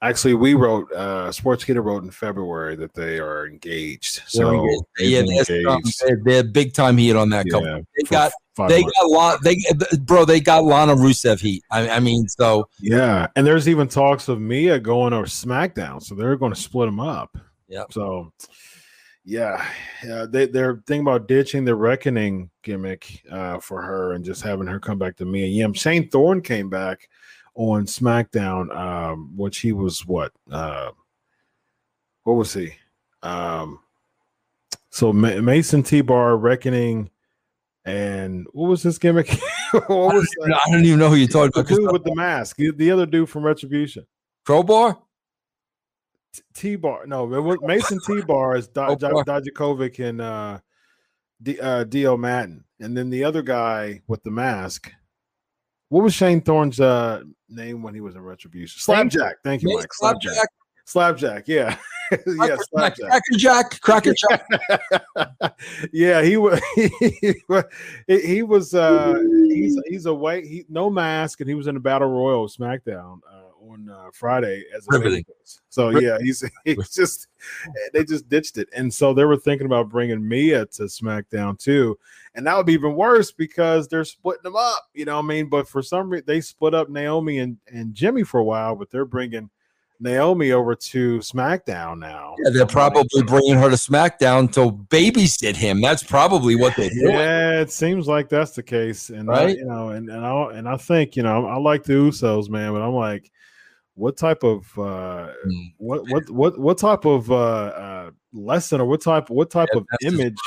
actually, we wrote uh Sports wrote in February that they are engaged. So yeah, that's, um, engaged. they're, they're big time heat on that couple. Yeah, They got five they months. got lot they bro they got Lana Rusev heat. I, I mean, so Yeah, and there's even talks of Mia going over SmackDown, so they're going to split them up. Yeah. So, yeah, yeah, they they're thinking about ditching the Reckoning gimmick uh, for her and just having her come back to Mia Yim. Shane Thorne came back on SmackDown, um, which he was what? Uh, what was he? Um, so Ma- Mason T Bar Reckoning. And what was his gimmick? what was that? I don't even know who you're talking the about. dude with the mask, the, the other dude from Retribution. Crowbar? T Bar, no, Mason T Bar is Do- Do- Dijakovic and uh, D- uh, Dio Maddin, and then the other guy with the mask. What was Shane Thorne's uh, name when he was in Retribution? Slapjack. Thank you, Mike. Slapjack, Slapjack. Yeah, yeah, Slapjack. Cracker Jack, Cracker Jack. yeah, he was. He, he was. Uh, he's he's white. He no mask, and he was in the Battle Royal SmackDown uh, on uh, Friday as a Riveting. babyface. So yeah, he's he's just they just ditched it, and so they were thinking about bringing Mia to SmackDown too, and that would be even worse because they're splitting them up. You know what I mean? But for some reason, they split up Naomi and and Jimmy for a while, but they're bringing. Naomi over to SmackDown now. Yeah, they're probably bringing her to SmackDown to babysit him. That's probably what they do. Yeah, it seems like that's the case, and I, you know, and and I and I think you know I like the Usos, man, but I'm like, what type of uh, Mm. what what what what type of uh, uh, lesson or what type what type Yeah, of image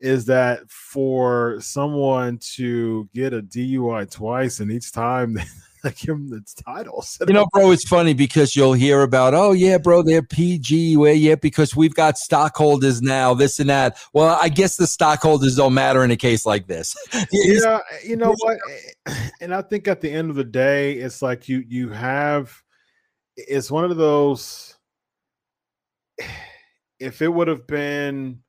is that for someone to get a DUI twice and each time they give them the titles? You know, bro, it's funny because you'll hear about, oh yeah, bro, they're PG, well, yeah, because we've got stockholders now, this and that. Well, I guess the stockholders don't matter in a case like this. yeah you know what and i think at the end of the day it's like you you have it's one of those if it would have been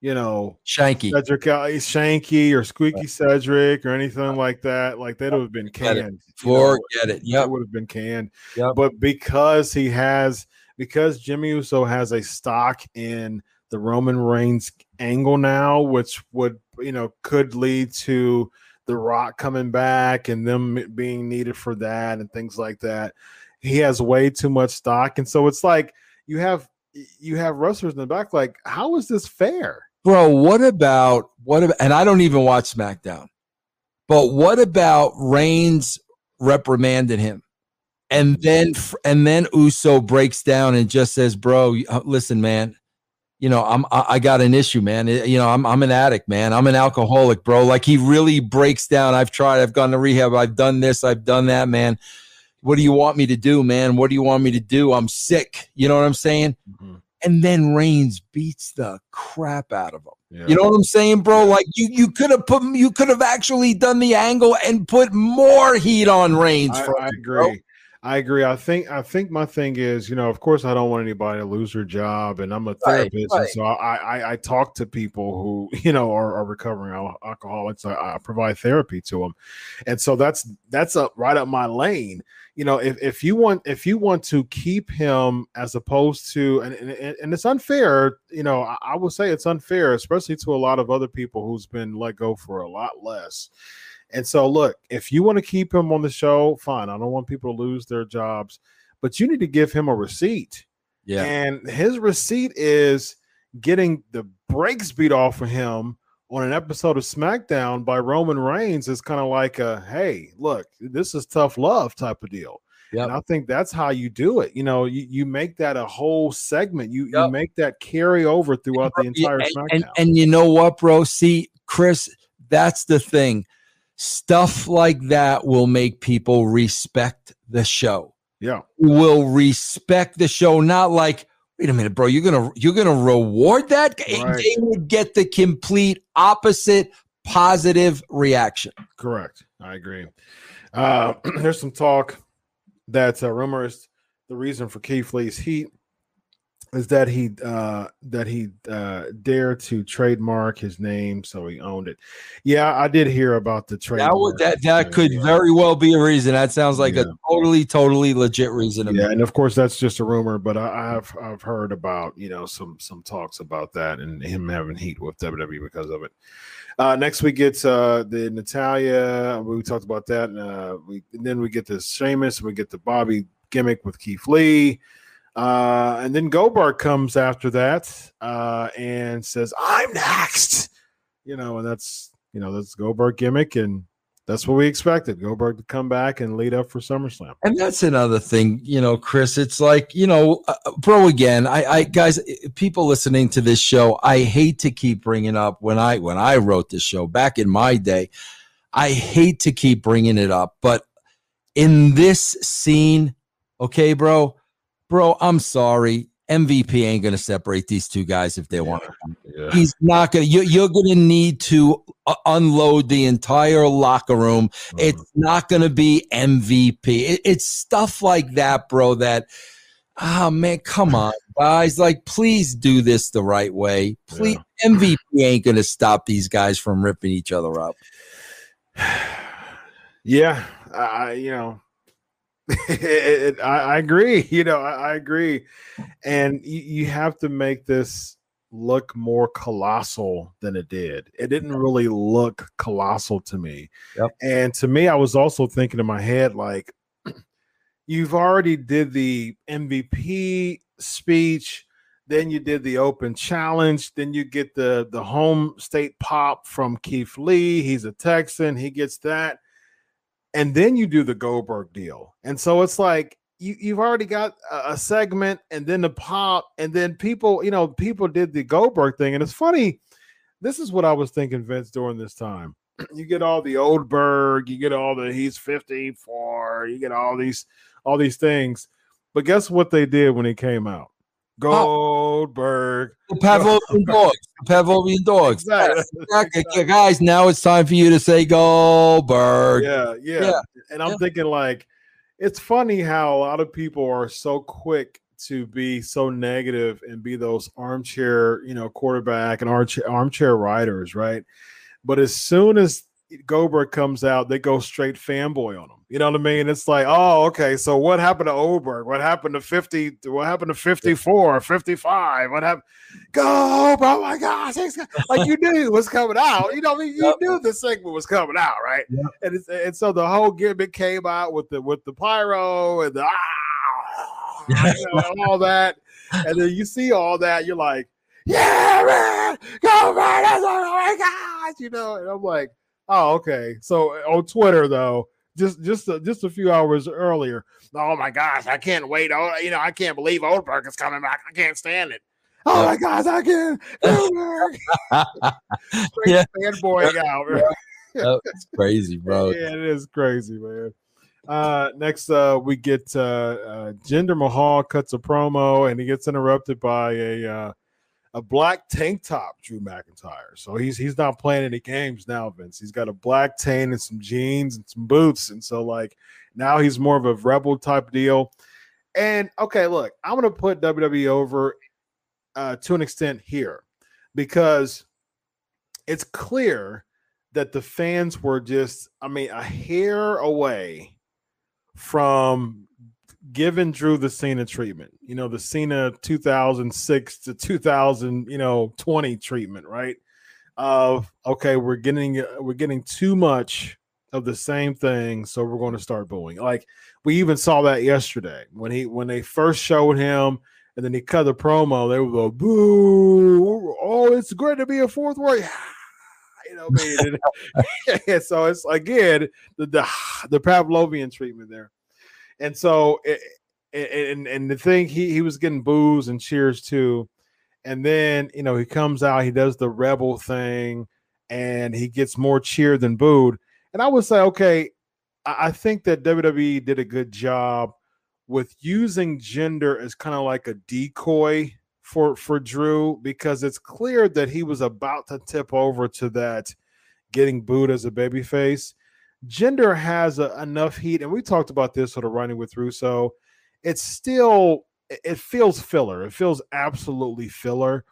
you know Shanky. cedric uh, shanky or squeaky cedric or anything like that like they'd have been Forget canned you know, Forget it. Yeah, would have been canned. Yep. but because he has because jimmy uso has a stock in the roman reigns angle now which would you know could lead to the rock coming back and them being needed for that and things like that he has way too much stock. And so it's like you have you have wrestlers in the back like how is this fair Bro, what about what about and I don't even watch SmackDown. But what about Reigns reprimanding him? And then and then Uso breaks down and just says, "Bro, uh, listen, man. You know, I'm I got an issue, man. You know, I'm I'm an addict, man. I'm an alcoholic, bro. Like he really breaks down. I've tried. I've gone to rehab. I've done this. I've done that, man. What do you want me to do, man? What do you want me to do? I'm sick. You know what I'm saying? And then Reigns beats the crap out of him. Yeah. You know what I'm saying, bro? Like you, you could have put, you could have actually done the angle and put more heat on Reigns. I, for I him, bro. agree. I agree. I think I think my thing is, you know, of course, I don't want anybody to lose their job, and I'm a Right, therapist, and right. so I, I I talk to people who you know are, are recovering al- alcoholics. I, I provide therapy to them, and so that's that's up right up my lane. You know, if, if you want if you want to keep him as opposed to and and, and it's unfair, you know, I, I will say it's unfair, especially to a lot of other people who's been let go for a lot less. And so, look, if you want to keep him on the show, fine. I don't want people to lose their jobs, but you need to give him a receipt. Yeah, And his receipt is getting the brakes beat off of him on an episode of SmackDown by Roman Reigns is kind of like a hey, look, this is tough love type of deal. Yep. And I think that's how you do it. You know, you, you make that a whole segment. You you make that carry over throughout the entire and, SmackDown. and and you know what, bro? See, Chris, that's the thing. Stuff like that will make people respect the show. yeah, Will respect the show, not like, wait a minute, bro, you're gonna you're gonna reward that. Right. They would get the complete opposite positive reaction. correct. I agree. Uh, there's some talk that uh, rumors the reason for Keith Lee's heat is that he uh that he uh dared to trademark his name so he owned it yeah i did hear about the trade That would that that could very well be a reason. That sounds like Yeah. a totally, totally legit reason to me. yeah and of course that's just a rumor but I, i've i've heard about you know some some talks about that and him having heat with wwe because of it uh next we get uh the Natalya we talked about that and uh we and then we get the Sheamus, we get the bobby gimmick with keith lee uh and then goldberg comes after that uh and says i'm next you know and that's you know that's goldberg gimmick and that's what we expected goldberg to come back and lead up for summerslam And that's another thing, you know, Chris. It's like, you know, uh, bro. Again, I, I, guys, uh, people listening to this show, I hate to keep bringing up when I, when I wrote this show back in my day. I hate to keep bringing it up, but in this scene, okay, bro, bro, I'm sorry. MVP ain't gonna separate these two guys if they want. yeah He's not gonna. You, you're gonna need to uh, unload the entire locker room it's not going to be MVP. It- it's stuff like that, bro. That, ah, man, come on, guys. Like, please do this the right way. Please, MVP ain't going to stop these guys from ripping each other up. yeah I- you know it, it- I, I agree you know I, I agree. And you, you have to make this look more colossal than it did. It didn't really look colossal to me. Yep. and to me i was also thinking in my head like you've already did the mvp speech then you did the open challenge then you get the the home state pop from keith lee. He's a texan. He gets that and then you do the Goldberg deal. And so it's like you, you've already got a, segment and then the pop, and then people, you know, people did the Goldberg thing. And it's funny, this is what I was thinking, Vince, during this time. You get all the old Berg, you get all the he's 54, you get all these all these things. But guess what they did when he came out? Goldberg. The Pavlovian dogs. The Pavlovian dogs. Exactly. Okay, Guys, now it's time for you to say Goldberg. yeah, yeah, Yeah, And I'm yeah. thinking like it's funny how a lot of people are so quick to be so negative and be those armchair, you know, quarterback and armchair armchair riders, right? But as soon as Goldberg comes out, they go straight fanboy on him. You know what I mean? It's like, oh, okay. So what happened to Oberg? What happened to 50? What happened to 54, 55? What happened? Go, oh my gosh. Like you knew it was coming out. You know, I mean, you knew the segment was coming out, right? And it's, and so the whole gimmick came out with the with the pyro and the ah, you know, and all that. And then you see all that, you're like, yeah, man, go man, that's oh my gosh, you know. And I'm like, oh, okay. So on Twitter though, just just a, just a few hours earlier, oh my gosh, I can't wait. Oh, you know, I can't believe Oldberg is coming back. I can't stand it. Oh my gosh, I can't. Straight Yeah. fanboying out. That's crazy, bro. Yeah, it is crazy, man. Uh, next, uh, we get uh, uh, Jinder Mahal cuts a promo, and he gets interrupted by a uh, a black tank top, Drew McIntyre. So he's he's not playing any games now, Vince. He's got a black tank and some jeans and some boots, and so like now he's more of a rebel type deal. And okay, look, I'm gonna put WWE over uh, to an extent here because it's clear that the fans were just, I mean, a hair away from giving Drew the Cena treatment. You know, the Cena 2006 to 2000, you know, 20 treatment, right? Of okay, we're getting we're getting too much of the same thing, so we're going to start booing. Like we even saw that yesterday when he when they first showed him and then he cut the promo, they would go, boo, oh, it's great to be a fourth warrior. You know, what I mean? And- so it's again the, the the Pavlovian treatment there. And so, it, and and the thing he he was getting boos and cheers too, and then you know he comes out, he does the rebel thing, and he gets more cheered than booed. And I would say, okay, I think that WWE did a good job with using Jinder as kind of like a decoy for for Drew because it's clear that he was about to tip over to that getting booed as a babyface. Jinder has a, enough heat, and we talked about this sort of running with Russo. It's still it feels filler. It feels absolutely filler,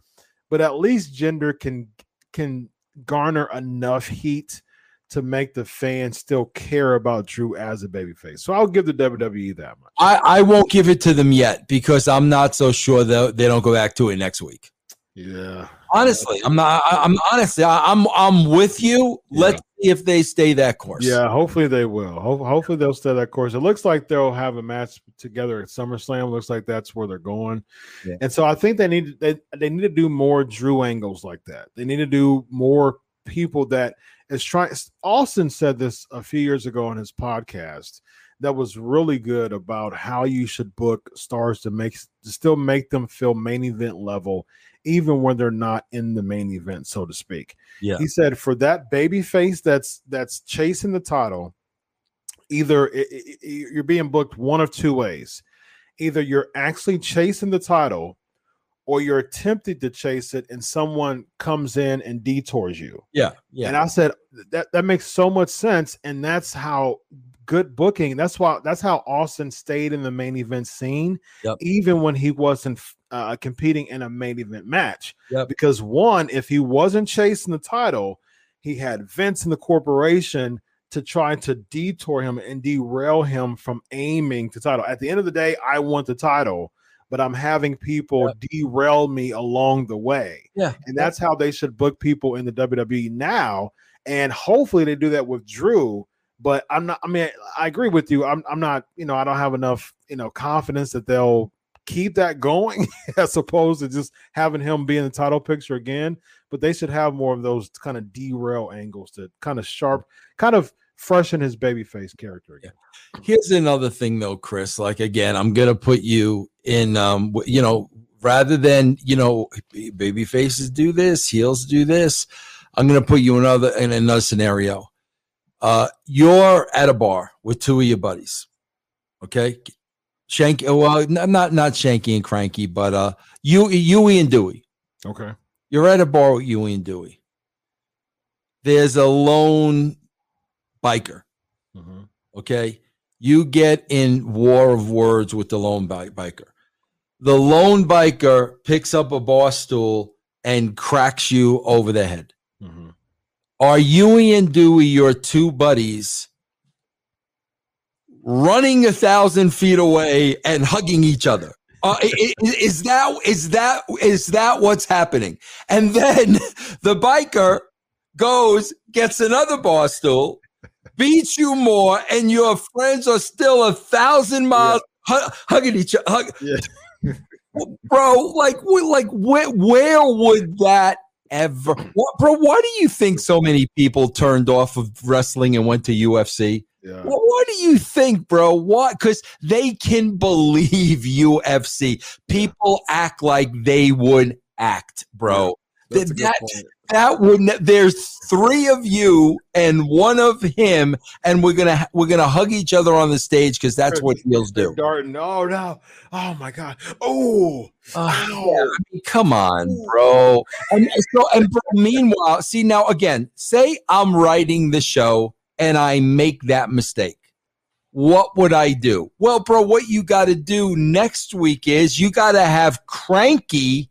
but at least Jinder can can garner enough heat to make the fans still care about Drew as a babyface. So I'll give the WWE that much. I, I won't give it to them yet because I'm not so sure that they don't go back to it next week. Yeah. Honestly, I'm not. I, am honestly, I, am I'm, I'm with you. Yeah. Let's see if they stay that course. Yeah, hopefully they will. Ho- hopefully they'll stay that course. It looks like they'll have a match together at SummerSlam. Looks like that's where they're going. Yeah. And so I think they need they, they need to do more Drew angles like that. They need to do more people that is trying. Austin said this a few years ago on his podcast that was really good about how you should book stars to make to still make them feel main event level even when they're not in the main event so to speak yeah he said for that baby face that's that's chasing the title either it, it, you're being booked one of two ways either you're actually chasing the title or you're attempting to chase it and someone comes in and detours you. Yeah. Yeah. And I said that that makes so much sense. And that's how good booking. That's why that's how Austin stayed in the main event scene, yep. even when he wasn't uh, competing in a main event match. Yep. Because one, if he wasn't chasing the title, he had Vince and the corporation to try to detour him and derail him from aiming to title. At the end of the day, I want the title but I'm having people derail me along the way. Yeah. And that's how they should book people in the WWE now. And hopefully they do that with Drew. But I'm not, I mean, I agree with you. I'm, I'm not, you know, I don't have enough, you know, confidence that they'll keep that going as opposed to just having him be in the title picture again. But they should have more of those kind of derail angles to kind of sharp, kind of freshen his babyface character again. Here's another thing though, Chris. Like again, I'm gonna put you in um you know, rather than you know, baby faces do this, heels do this, I'm gonna put you in another in another scenario. Uh you're at a bar with two of your buddies. Okay. Shanky, well, not not Shanky and Cranky, but uh you Huey and Dewey. Okay. You're at a bar with Huey and Dewey. There's a lone biker. Mm-hmm. Okay. You get in war of words with the lone biker. The lone biker picks up a bar stool and cracks you over the head. Mm-hmm. Are Huey and Dewey your two buddies running a thousand feet away and hugging each other? Uh, is that is that is that what's happening? And then the biker goes gets another bar stool beats you more, and your friends are still a thousand miles yeah. hugging each other. Hug. Yeah. bro, like, like where, where would that ever, what, bro? Why do you think so many people turned off of wrestling and went to UFC? Yeah. Well, what do you think, bro? What? Because they can believe UFC. People yeah. act like they would act, bro. Yeah, that, that would there's three of you and one of him and we're gonna we're gonna hug each other on the stage because that's what heels do. Darting oh no oh my god. Oh uh, yeah, I mean, come on bro. And so and bro, meanwhile see now again say i'm writing the show and i make that mistake. What would I do? Well, bro, what you got to do next week is you got to have Cranky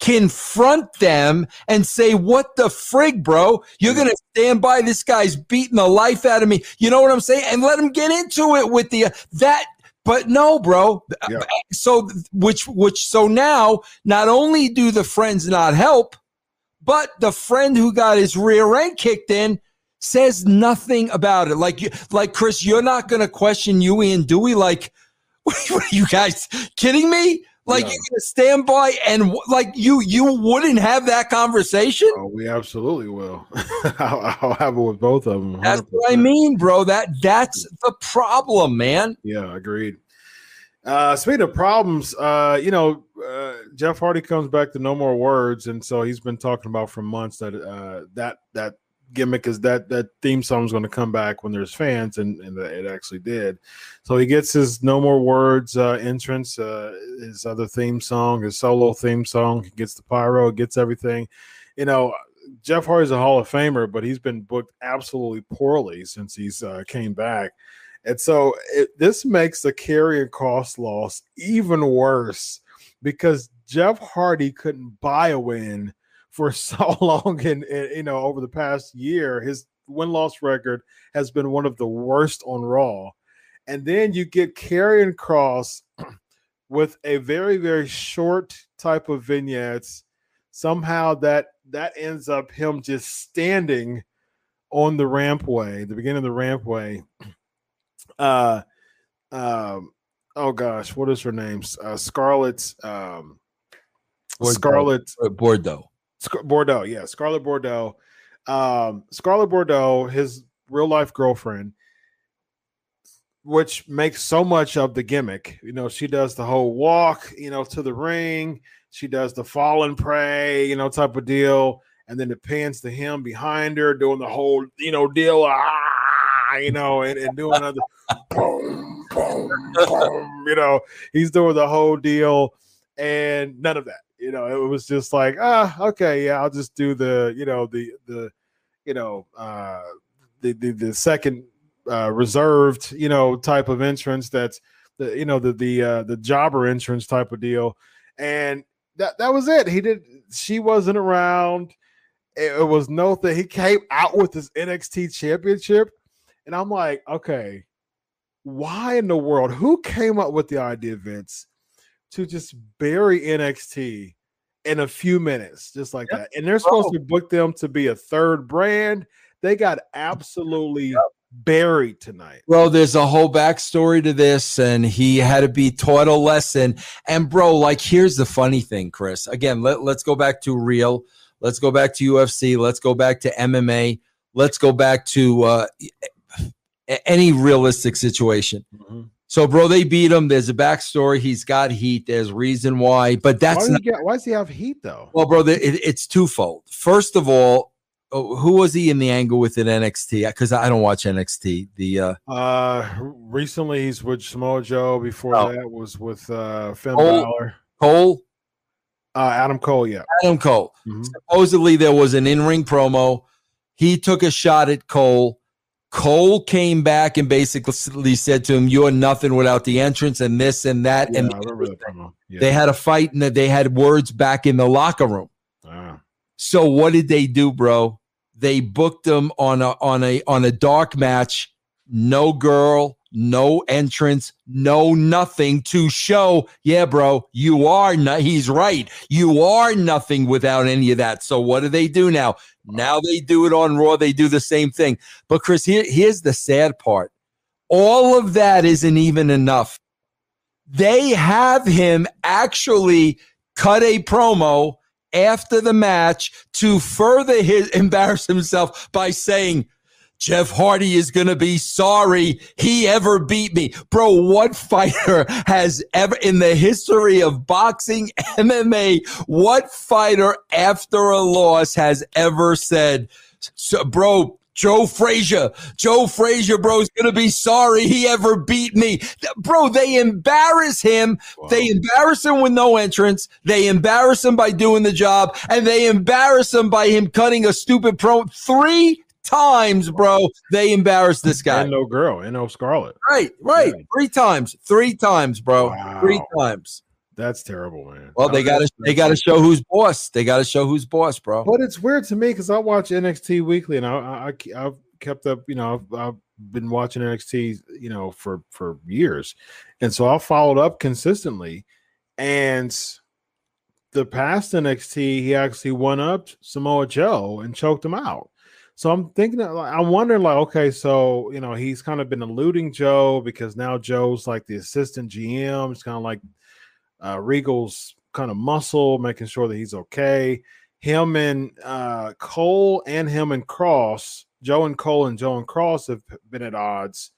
confront them and say, What the frig, bro? You're mm. going to stand by this guy's beating the life out of me. You know what I'm saying? And let him get into it with the, that. But no, bro. Yeah. Uh, so, which, which, so now not only do the friends not help, but the friend who got his rear end kicked in says nothing about it. Like, like Chris, you're not going to question Huey and Dewey. Like, what are you guys kidding me? Like Yeah. you're gonna stand by and like you you wouldn't have that conversation. Oh, we absolutely will. I'll, I'll have it with both of them. That's what I mean, bro. That that's the problem, man. Yeah, agreed. Uh, speaking of problems, uh, you know, uh, Jeff Hardy comes back to no more words, and so he's been talking about for months that uh, that that gimmick is that that theme song is going to come back when there's fans, and and it actually did. So he gets his no more words uh, entrance, uh, his other theme song, his solo theme song. He gets the pyro, gets everything. You know, Jeff Hardy's a Hall of Famer, but he's been booked absolutely poorly since he's uh, came back. And so it, this makes the Karrion Kross loss even worse because Jeff Hardy couldn't buy a win for so long. And, and, you know, over the past year, his win loss record has been one of the worst on Raw. And then you get Karrion Kross with a very, very short type of vignettes. Somehow that that ends up him just standing on the rampway, the beginning of the rampway uh um oh gosh what is her name uh Scarlett um Bordeaux. Scar- bordeaux yeah Scarlett bordeaux. Um Scarlett bordeaux his real life girlfriend which makes so much of the gimmick. You know she does the whole walk you know to the ring. She does the fall and pray you know type of deal. And then it pans to him behind her doing the whole you know deal ah, you know and, and doing another boom, boom, boom, you know he's doing the whole deal. And none of that you know it was just like ah okay yeah i'll just do the you know the the you know uh the the, the second uh reserved you know type of entrance that's the you know the the uh the jobber entrance type of deal. And that that was it. He did she wasn't around. It, it was no thing he came out with his nxt championship and i'm like okay why in the world? Who came up with the idea vince to just bury nxt in a few minutes just like that and they're supposed to book them to be a third brand they got absolutely buried tonight Bro, there's a whole backstory to this, and he had to be taught a lesson. And bro, like, here's the funny thing, Chris. Again, let, let's go back to real. Let's go back to UFC. Let's go back to MMA. Let's go back to uh, any realistic situation. So, bro, they beat him. There's a backstory. He's got heat. There's reason why, but that's do not. get, why does he have heat though Well, bro, it, it's twofold. First of all, oh, who was he in the angle with in NXT? Because I don't watch NXT. The uh, Uh, recently he's with Samoa Joe. Before Oh. that was with uh Finn Cole. Balor. Cole, Uh, Adam Cole, yeah. Adam Cole. Mhm. Supposedly there was an in-ring promo. He took a shot at Cole. Cole came back and basically said to him, "You're nothing without the entrance and this and that." Yeah, and I remember that promo. Yeah. they had a fight and they had words back in the locker room. Ah. So what did they do, bro? They booked them on a on a on a dark match. No girl, no entrance, no nothing to show. Yeah, bro, you are not. He's right. You are nothing without any of that. So what do they do now? Now they do it on Raw. They do the same thing. But Chris, here, here's the sad part. All of that isn't even enough. They have him actually cut a promo after the match to further his embarrass himself by saying Jeff Hardy is going to be sorry he ever beat me. Bro, what fighter has ever in the history of boxing, MMA, what fighter after a loss has ever said, so, bro, Joe Frazier, Joe Frazier, bro, is going to be sorry he ever beat me. Bro, they embarrass him. They embarrass him with no entrance. They embarrass him by doing the job, and they embarrass him by him cutting a stupid pro three times, bro. They embarrassed this guy. And no girl, and no Scarlett. Right, right. Yeah. Three times, three times, bro. Three times. That's terrible, man. Well, they got to they got to show who's boss. They got to show who's boss, bro. But it's weird to me because I watch NXT weekly, and I, I I've kept up. You know, I've, I've been watching NXT, you know, for for years, and so I followed up consistently. And the past NXT, he actually won up Samoa Joe and choked him out. So I'm thinking, I'm wondering, like, okay, so you know, he's kind of been eluding Joe because now Joe's like the assistant GM. It's kind of like uh, Regal's kind of muscle, making sure that he's okay. Him and uh, Cole and him and Kross, Joe and Cole and Joe and Kross have been at odds.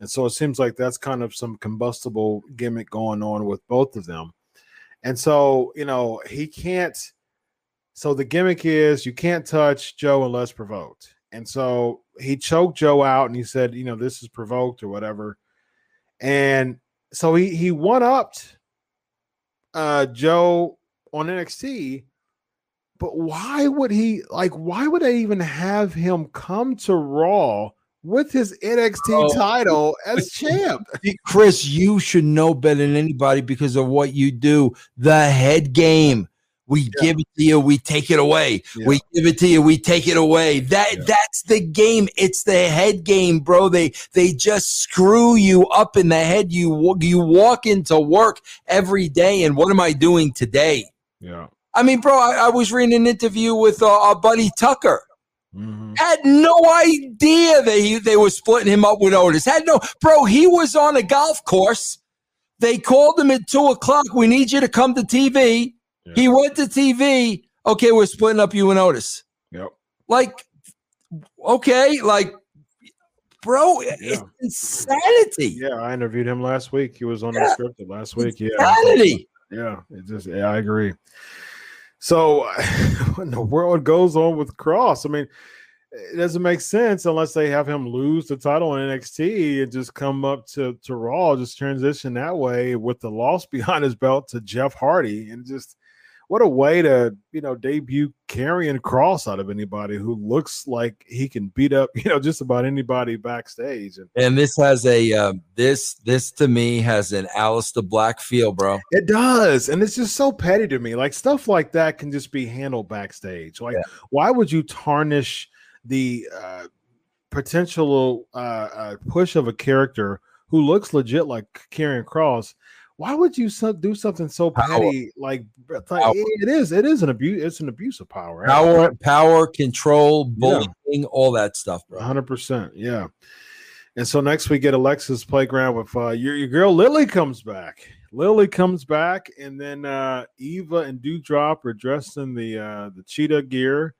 And so it seems like that's kind of some combustible gimmick going on with both of them. And so, you know, he can't. So the gimmick is you can't touch Joe unless provoked. And so he choked Joe out and he said, you know, this is provoked or whatever. And so he he one upped uh Joe on NXT, but why would he like why would they even have him come to Raw with his NXT Oh. title as champ? Chris, you should know better than anybody because of what you do. The head game. We give it to you, we take it away. Yeah. We give it to you, we take it away. That Yeah. that's the game. It's the head game, bro. They they just screw you up in the head. You you walk into work every day, and what am I doing today? Yeah. I mean, bro, I, I was reading an interview with uh, our buddy Tucker. Mhm. Had no idea that he they were splitting him up with Otis. Had no, bro. He was on a golf course. They called him at two o'clock. We need you to come to TV. Yeah. He went to TV. Okay, we're splitting up you and Otis. Yep. Like, okay, like, bro, it's insanity. Yeah, I interviewed him last week. He was on Yeah. Unscripted last week. Yeah. Insanity. Yeah, it just yeah, I agree. So when the world goes on with Kross, I mean, it doesn't make sense unless they have him lose the title in NXT and just come up to to Raw, just transition that way with the loss behind his belt to Jeff Hardy, and just what a way to you know debut Karrion Kross out of anybody who looks like he can beat up you know just about anybody backstage and. And this has a uh, this this to me has an alice Aleister Black feel, bro. It does, and it's just so petty to me. Like stuff like that can just be handled backstage. Like, Yeah. why would you tarnish the uh, potential uh, uh, push of a character who looks legit like Karrion Kross? Why would you do something so Power. petty? Like, it's like, Power. it is. It is an abuse. It's an abuse of power. Power, power, control, Yeah. bullying, all that stuff, bro. hundred percent. Yeah. And so next we get Alexa's playground with uh, your your girl Lily comes back. Lily comes back, and then uh, Eva and Doudrop are dressed in the uh, the cheetah gear,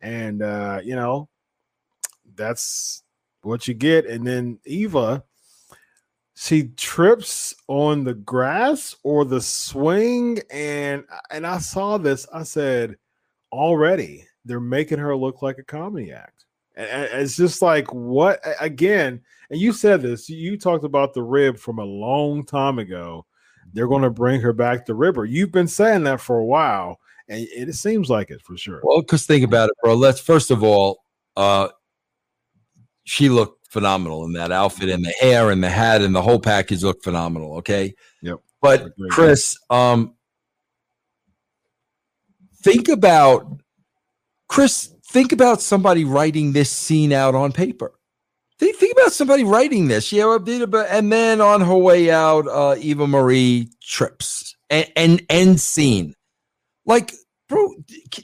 and uh, you know that's what you get. And then Eva, she trips on the grass or the swing, and and I saw this. I said, already they're making her look like a comedy act. And it's just like what again? And you said this. You talked about the rib from a long time ago. They're going to bring her back the ribber. You've been saying that for a while, and it seems like it for sure. Well, because think about it, bro. Let's first of all, uh, she looked phenomenal in that outfit, and the hair, and the hat, and the whole package looked phenomenal. Okay. Yep. But Chris, um, think about Chris. Think about somebody writing this scene out on paper. Think, think about somebody writing this. Yeah, and then on her way out, uh, Eva Marie trips and and end scene. Like bro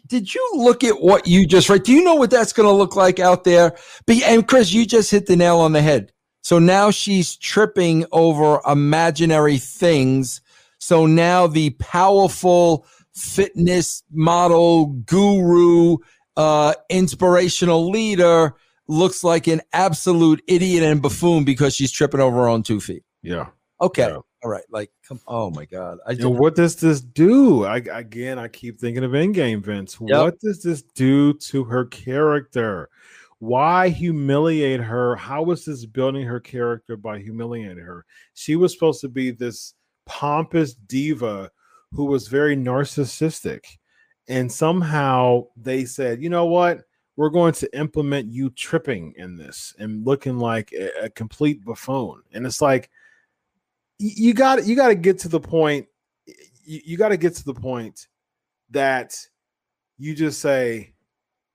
did you look at what you just read do you know what that's going to look like out there? And chris you just hit the nail on the head. So now she's tripping over imaginary things. So now the powerful fitness model guru uh inspirational leader looks like an absolute idiot and buffoon because she's tripping over her own two feet. Yeah. okay. Yeah. All right like come oh my god i just what does this do? I again, I keep thinking of Endgame, Vince. Yep. What does this do to her character? Why humiliate her? How is this building her character by humiliating her? She was supposed to be this pompous diva who was very narcissistic, and somehow they said, "You know what? We're going to implement you tripping in this and looking like a, a complete buffoon." And it's like you got you got to get to the point you, you got to get to the point that you just say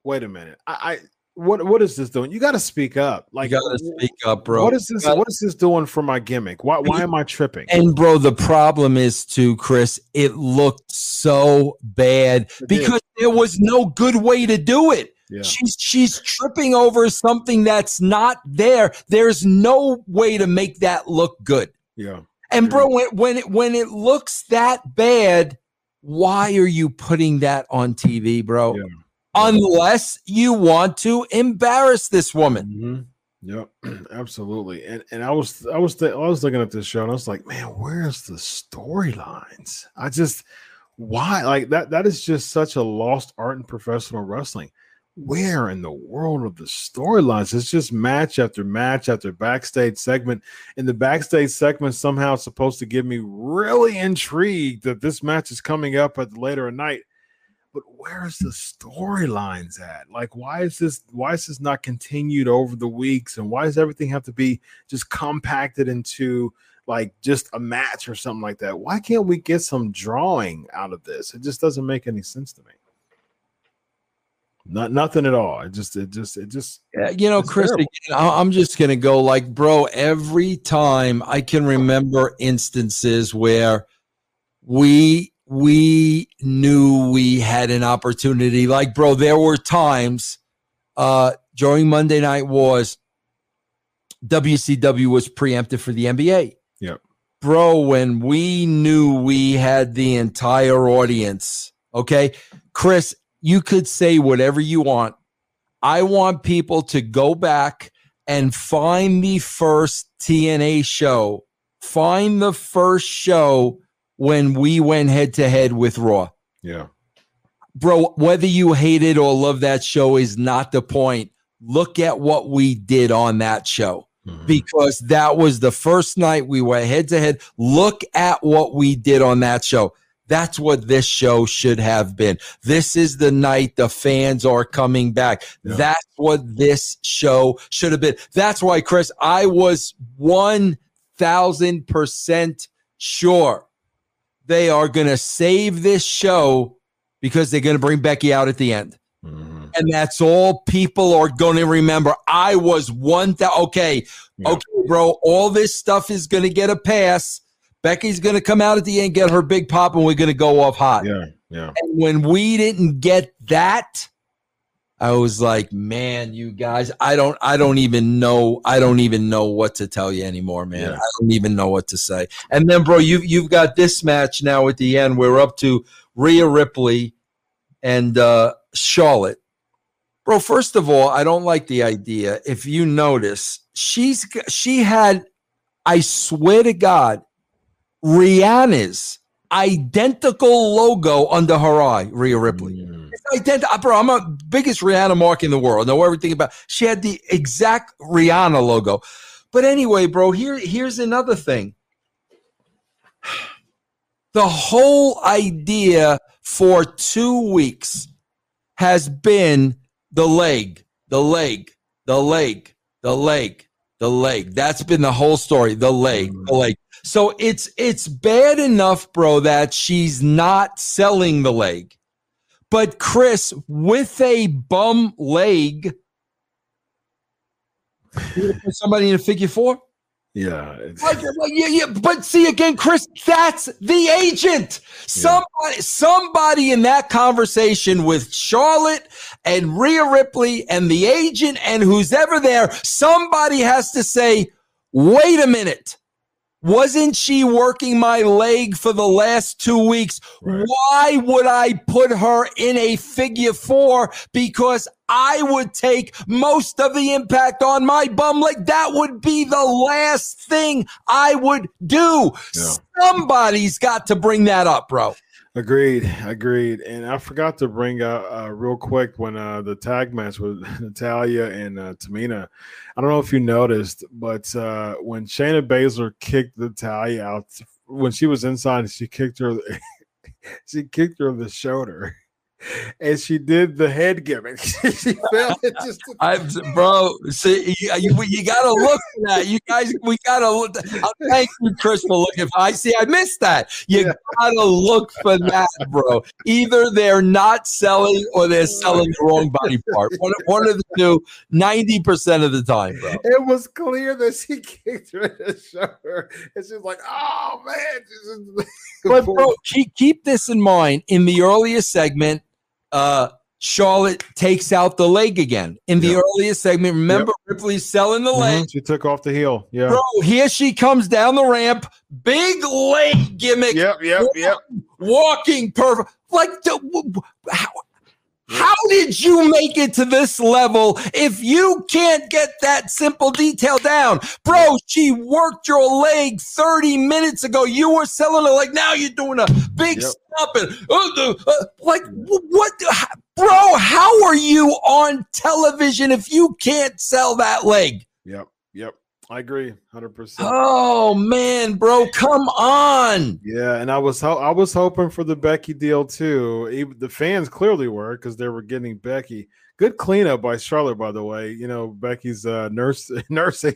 wait a minute i, I what what is this doing you got to speak up like you gotta speak up bro what is this gotta- what is this doing for my gimmick why why am i tripping And bro, the problem is too, Chris, it looked so bad It did. because there was no good way to do it. yeah She's she's tripping over something that's not there. There's no way to make that look good. yeah And bro, when when it when it looks that bad, why are you putting that on TV, bro? Yeah. Unless you want to embarrass this woman. Mm-hmm. Yep, absolutely. And and I was I was th- I was looking at this show and I was like, man, where's the storylines? I just why like that that is just such a lost art in professional wrestling. Where in the world of the storylines? It's just match after match after backstage segment. And the backstage segment somehow is supposed to give me really intrigued that this match is coming up at later at night but where's the storylines at? Like, why is this? Why is this not continued over the weeks? And why does everything have to be just compacted into like just a match or something like that? Why can't we get some drawing out of this? It just doesn't make any sense to me. Not nothing at all. It just, it just, it just. Yeah, you know, Chris, again, I'm just gonna go like, bro. Every time I can remember instances where we we knew we had an opportunity. Like, bro, there were times uh, during Monday Night Wars, WCW was preempted for the NBA. Yep. Bro, when we knew we had the entire audience, okay? Chris, you could say whatever you want. I want people to go back and find the first TNA show. Find the first show when we went head to head with Raw. Yeah. Bro, whether you hate it or love that show is not the point. Look at what we did on that show mm-hmm. because that was the first night we went head to head. Look at what we did on that show. That's what this show should have been. This is the night the fans are coming back. Yeah. That's what this show should have been. That's why, Chris, I was 1000% sure they are going to save this show because they're going to bring Becky out at the end. Mm-hmm. And that's all people are going to remember. I was one that, okay, yeah. okay, bro, all this stuff is going to get a pass. Becky's going to come out at the end, get her big pop, and we're going to go off hot. Yeah, yeah. And when we didn't get that, I was like, man, you guys, I don't, I don't even know, I don't even know what to tell you anymore, man. I don't even know what to say. And then, bro, you you've got this match now at the end. We're up to Rhea Ripley and uh, Charlotte. Bro, first of all, I don't like the idea. If you notice, she's she had, I swear to God, Rihanna's identical logo under her eye, Rhea Ripley. Mm. It's identical. Bro, I'm a biggest Rihanna mark in the world. Know everything about. She had the exact Rihanna logo. But anyway, bro, here here's another thing. The whole idea for two weeks has been the leg, the leg, the leg, the leg, the leg. That's been the whole story. The leg, the leg. So it's it's bad enough, bro, that she's not selling the leg. But Chris, with a bum leg, somebody in a figure four. Yeah, like, like, yeah, yeah. But see again, Chris, that's the agent. Somebody, yeah. somebody in that conversation with Charlotte and Rhea Ripley and the agent and who's ever there, somebody has to say, "Wait a minute." Wasn't she working my leg for the last two weeks? Right. Why would I put her in a figure four? Because I would take most of the impact on my bum leg. That would be the last thing I would do. Yeah. Somebody's got to bring that up, bro. Agreed, agreed. And I forgot to bring up uh, real quick when uh, the tag match with Natalya and uh, Tamina. I don't know if you noticed, but uh, when Shayna Baszler kicked Natalya out when she was inside, she kicked her. she kicked her in the shoulder and she did the head gimmick. she fell. Just I, bro, see, you, you, you got to look for that. You guys, we got to look. Thank you, Chris, for looking. For, I see. I missed that. You yeah. got to look for that, bro. Either they're not selling or they're selling the wrong body part. One, one of the two, ninety percent of the time, bro. It was clear that she kicked her in the shoulder, and she's like, "Oh man." but bro, keep keep this in mind. In the earlier segment uh, Charlotte takes out the leg again. In the earliest segment, remember Ripley's selling the leg. Mhm, She took off the heel. Yeah. Bro, here she comes down the ramp. Big leg gimmick. Yep. Yep. Yep. Walking perfect. Like, the, how, how did you make it to this level if you can't get that simple detail down? Bro, she worked your leg 30 minutes ago. You were selling it like now you're doing a big Yep. stomp and uh, uh, like what bro, how are you on television if you can't sell that leg? Yep. I agree, hundred percent. Oh man, bro, come on. Yeah, and I was ho- I was hoping for the Becky deal too. Even the fans clearly were because they were getting Becky. Good cleanup by Charlotte, by the way. You know Becky's uh, nurse nursing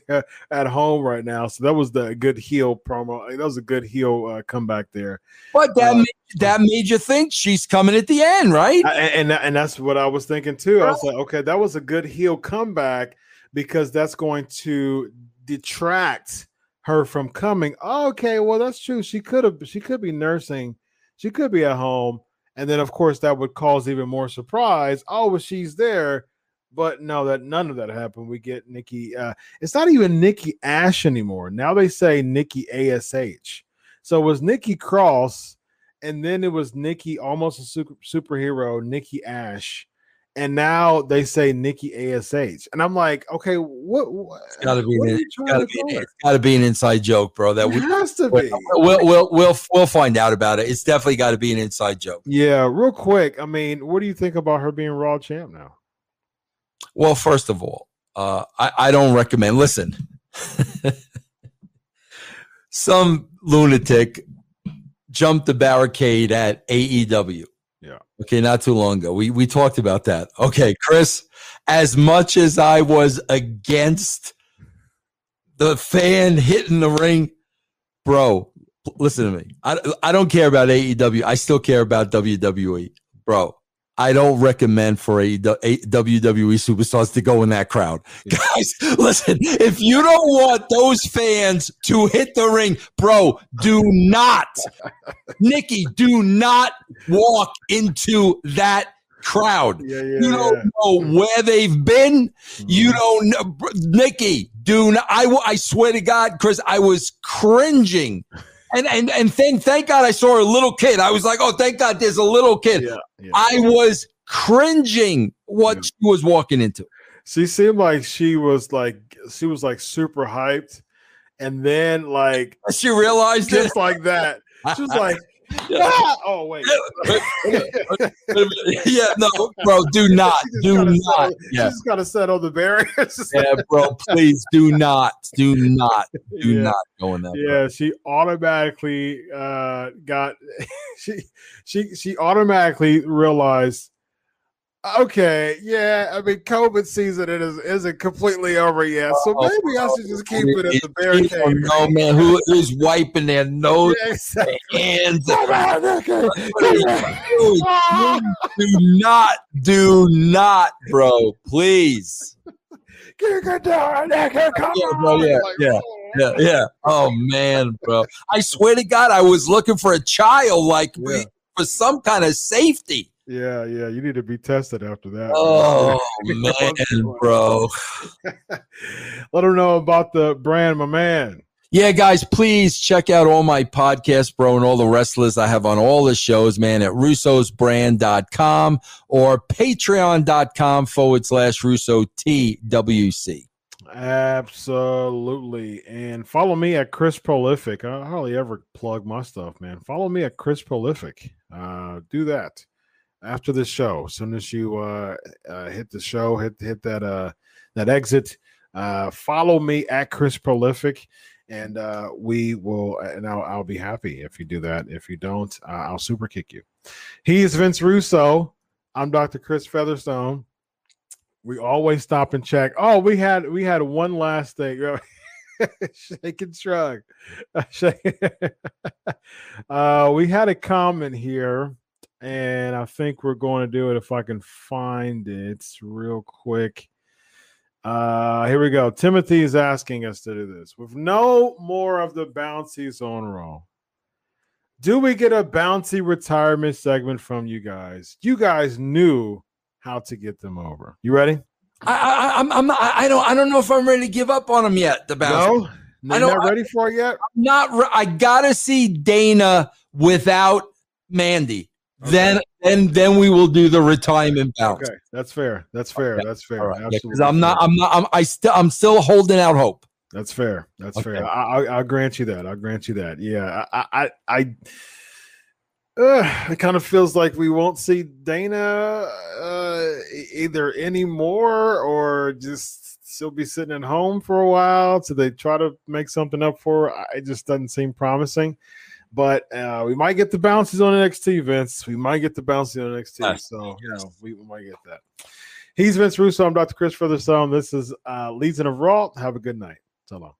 at home right now, so that was the good heel promo. That was a good heel uh, comeback there, But that Uh, made, that made you think she's coming at the end, right? I- and, and that's what I was thinking too. I was like, okay, that was a good heel comeback because that's going to detract her from coming. Okay, well that's true. She could have she could be nursing, she could be at home, and then of course that would cause even more surprise. Oh, well, she's there. But no, that none of that happened. We get Nikki. Uh, it's not even Nikki Ash anymore. Now they say Nikki Ash. So it was Nikki Cross, and then it was Nikki, almost a super, superhero, Nikki Ash, and now they say Nikki Ash. And I'm like, okay, what? what It's gotta be, an, are you it's trying gotta be, an- it's gotta be an inside joke, bro. That It we has to be. we'll we'll we'll we'll find out about it. It's definitely got to be an inside joke. Yeah, real quick. I mean, what do you think about her being Raw champ now? Well, first of all, uh, I I don't recommend. Listen, some lunatic jumped the barricade at AEW. Yeah. Okay, not too long ago. We we talked about that. Okay, Chris, as much as I was against the fan hitting the ring, bro, listen to me. I, I don't care about AEW. I still care about WWE. Bro, I don't recommend for a, a WWE superstars to go in that crowd. Yeah. Guys, listen, if you don't want those fans to hit the ring, bro, do not, Nikki, do not walk into that crowd. Yeah, yeah. You don't know where they've been. Mm-hmm. You don't know, Nikki. Do not, I, I swear to God, Chris, I was cringing, and and and then thank God I saw a little kid. I was like, oh, thank God, there's a little kid. yeah, yeah. I was cringing what Yeah. she was walking into. she seemed like she was like she was like super hyped, and then like She realized it. just like that, she was like, Yeah. "Ah!" "Oh wait." yeah, no, bro, do not, do not. settle- Yeah, She's got to set on the barriers. yeah, bro, please do not, do not, do Yeah. not go in that. bro. Yeah, she automatically uh got she she she automatically realized okay, yeah, I mean COVID season it is isn't completely over yet. So Oh, maybe I should just keep it at the barricade. know, man, who is wiping their nose, Yeah, exactly. hands? Come on, Nikki. Dude, do not, do not, bro. Please. Kick it down, Come Yeah, bro, yeah, yeah, Yeah, yeah. Oh man, bro. I swear to God, I was looking for a child, like Yeah. for some kind of safety. Yeah, yeah. You need to be tested after that. Oh man, bro. Let them know about the brand, my man. Yeah, guys, please check out all my podcasts, bro, and all the wrestlers I have on all the shows, man, at russosbrand.com or patreon.com forward slash Russo TWC. Absolutely. And follow me at Chris Prolific. I hardly ever plug my stuff, man. Follow me at Chris Prolific. Uh, do that after the show. As soon as you uh, uh, hit the show, hit hit that uh, that exit. Uh, follow me at Chris Prolific, and uh, we will. And I'll, I'll be happy if you do that. If you don't, uh, I'll super kick you. He is Vince Russo. I'm Dr. Chris Featherstone we always stop and check. Oh, we had we had one last thing. Shake and shrug. Uh, we had a comment here, and I think we're going to do it if I can find it real quick. Uh, here we go. Timothy is asking us to do this with no more of the bouncies on Raw. Do we get a bouncy retirement segment from you guys? You guys knew how to get them over. You ready? I, I, I'm, I'm, I don't, I don't know if I'm ready to give up on him yet. The bouncer. No, I you're don't- not ready for it yet. I'm not. re- I gotta see Dana without Mandy. Then, then, then we will do the retirement bounce. Okay, that's fair. That's fair. That's fair. Right, Absolutely I'm not. I'm not. I'm. I still. I'm still holding out hope. That's fair. That's Okay. fair. I, I, I'll grant you that. I'll grant you that. Yeah, I, I, I, uh, it kind of feels like we won't see Dana uh, either anymore or just she'll be sitting at home for a while. So they try to make something up for her. It just doesn't seem promising. But uh, we might get the bounces on NXT, Vince. We might get the bounces on NXT. Nice. So you know, we, we might get that. He's Vince Russo. I'm Dr. Chris Featherstone. This is uh, Legion of Raw. Have a good night. So long.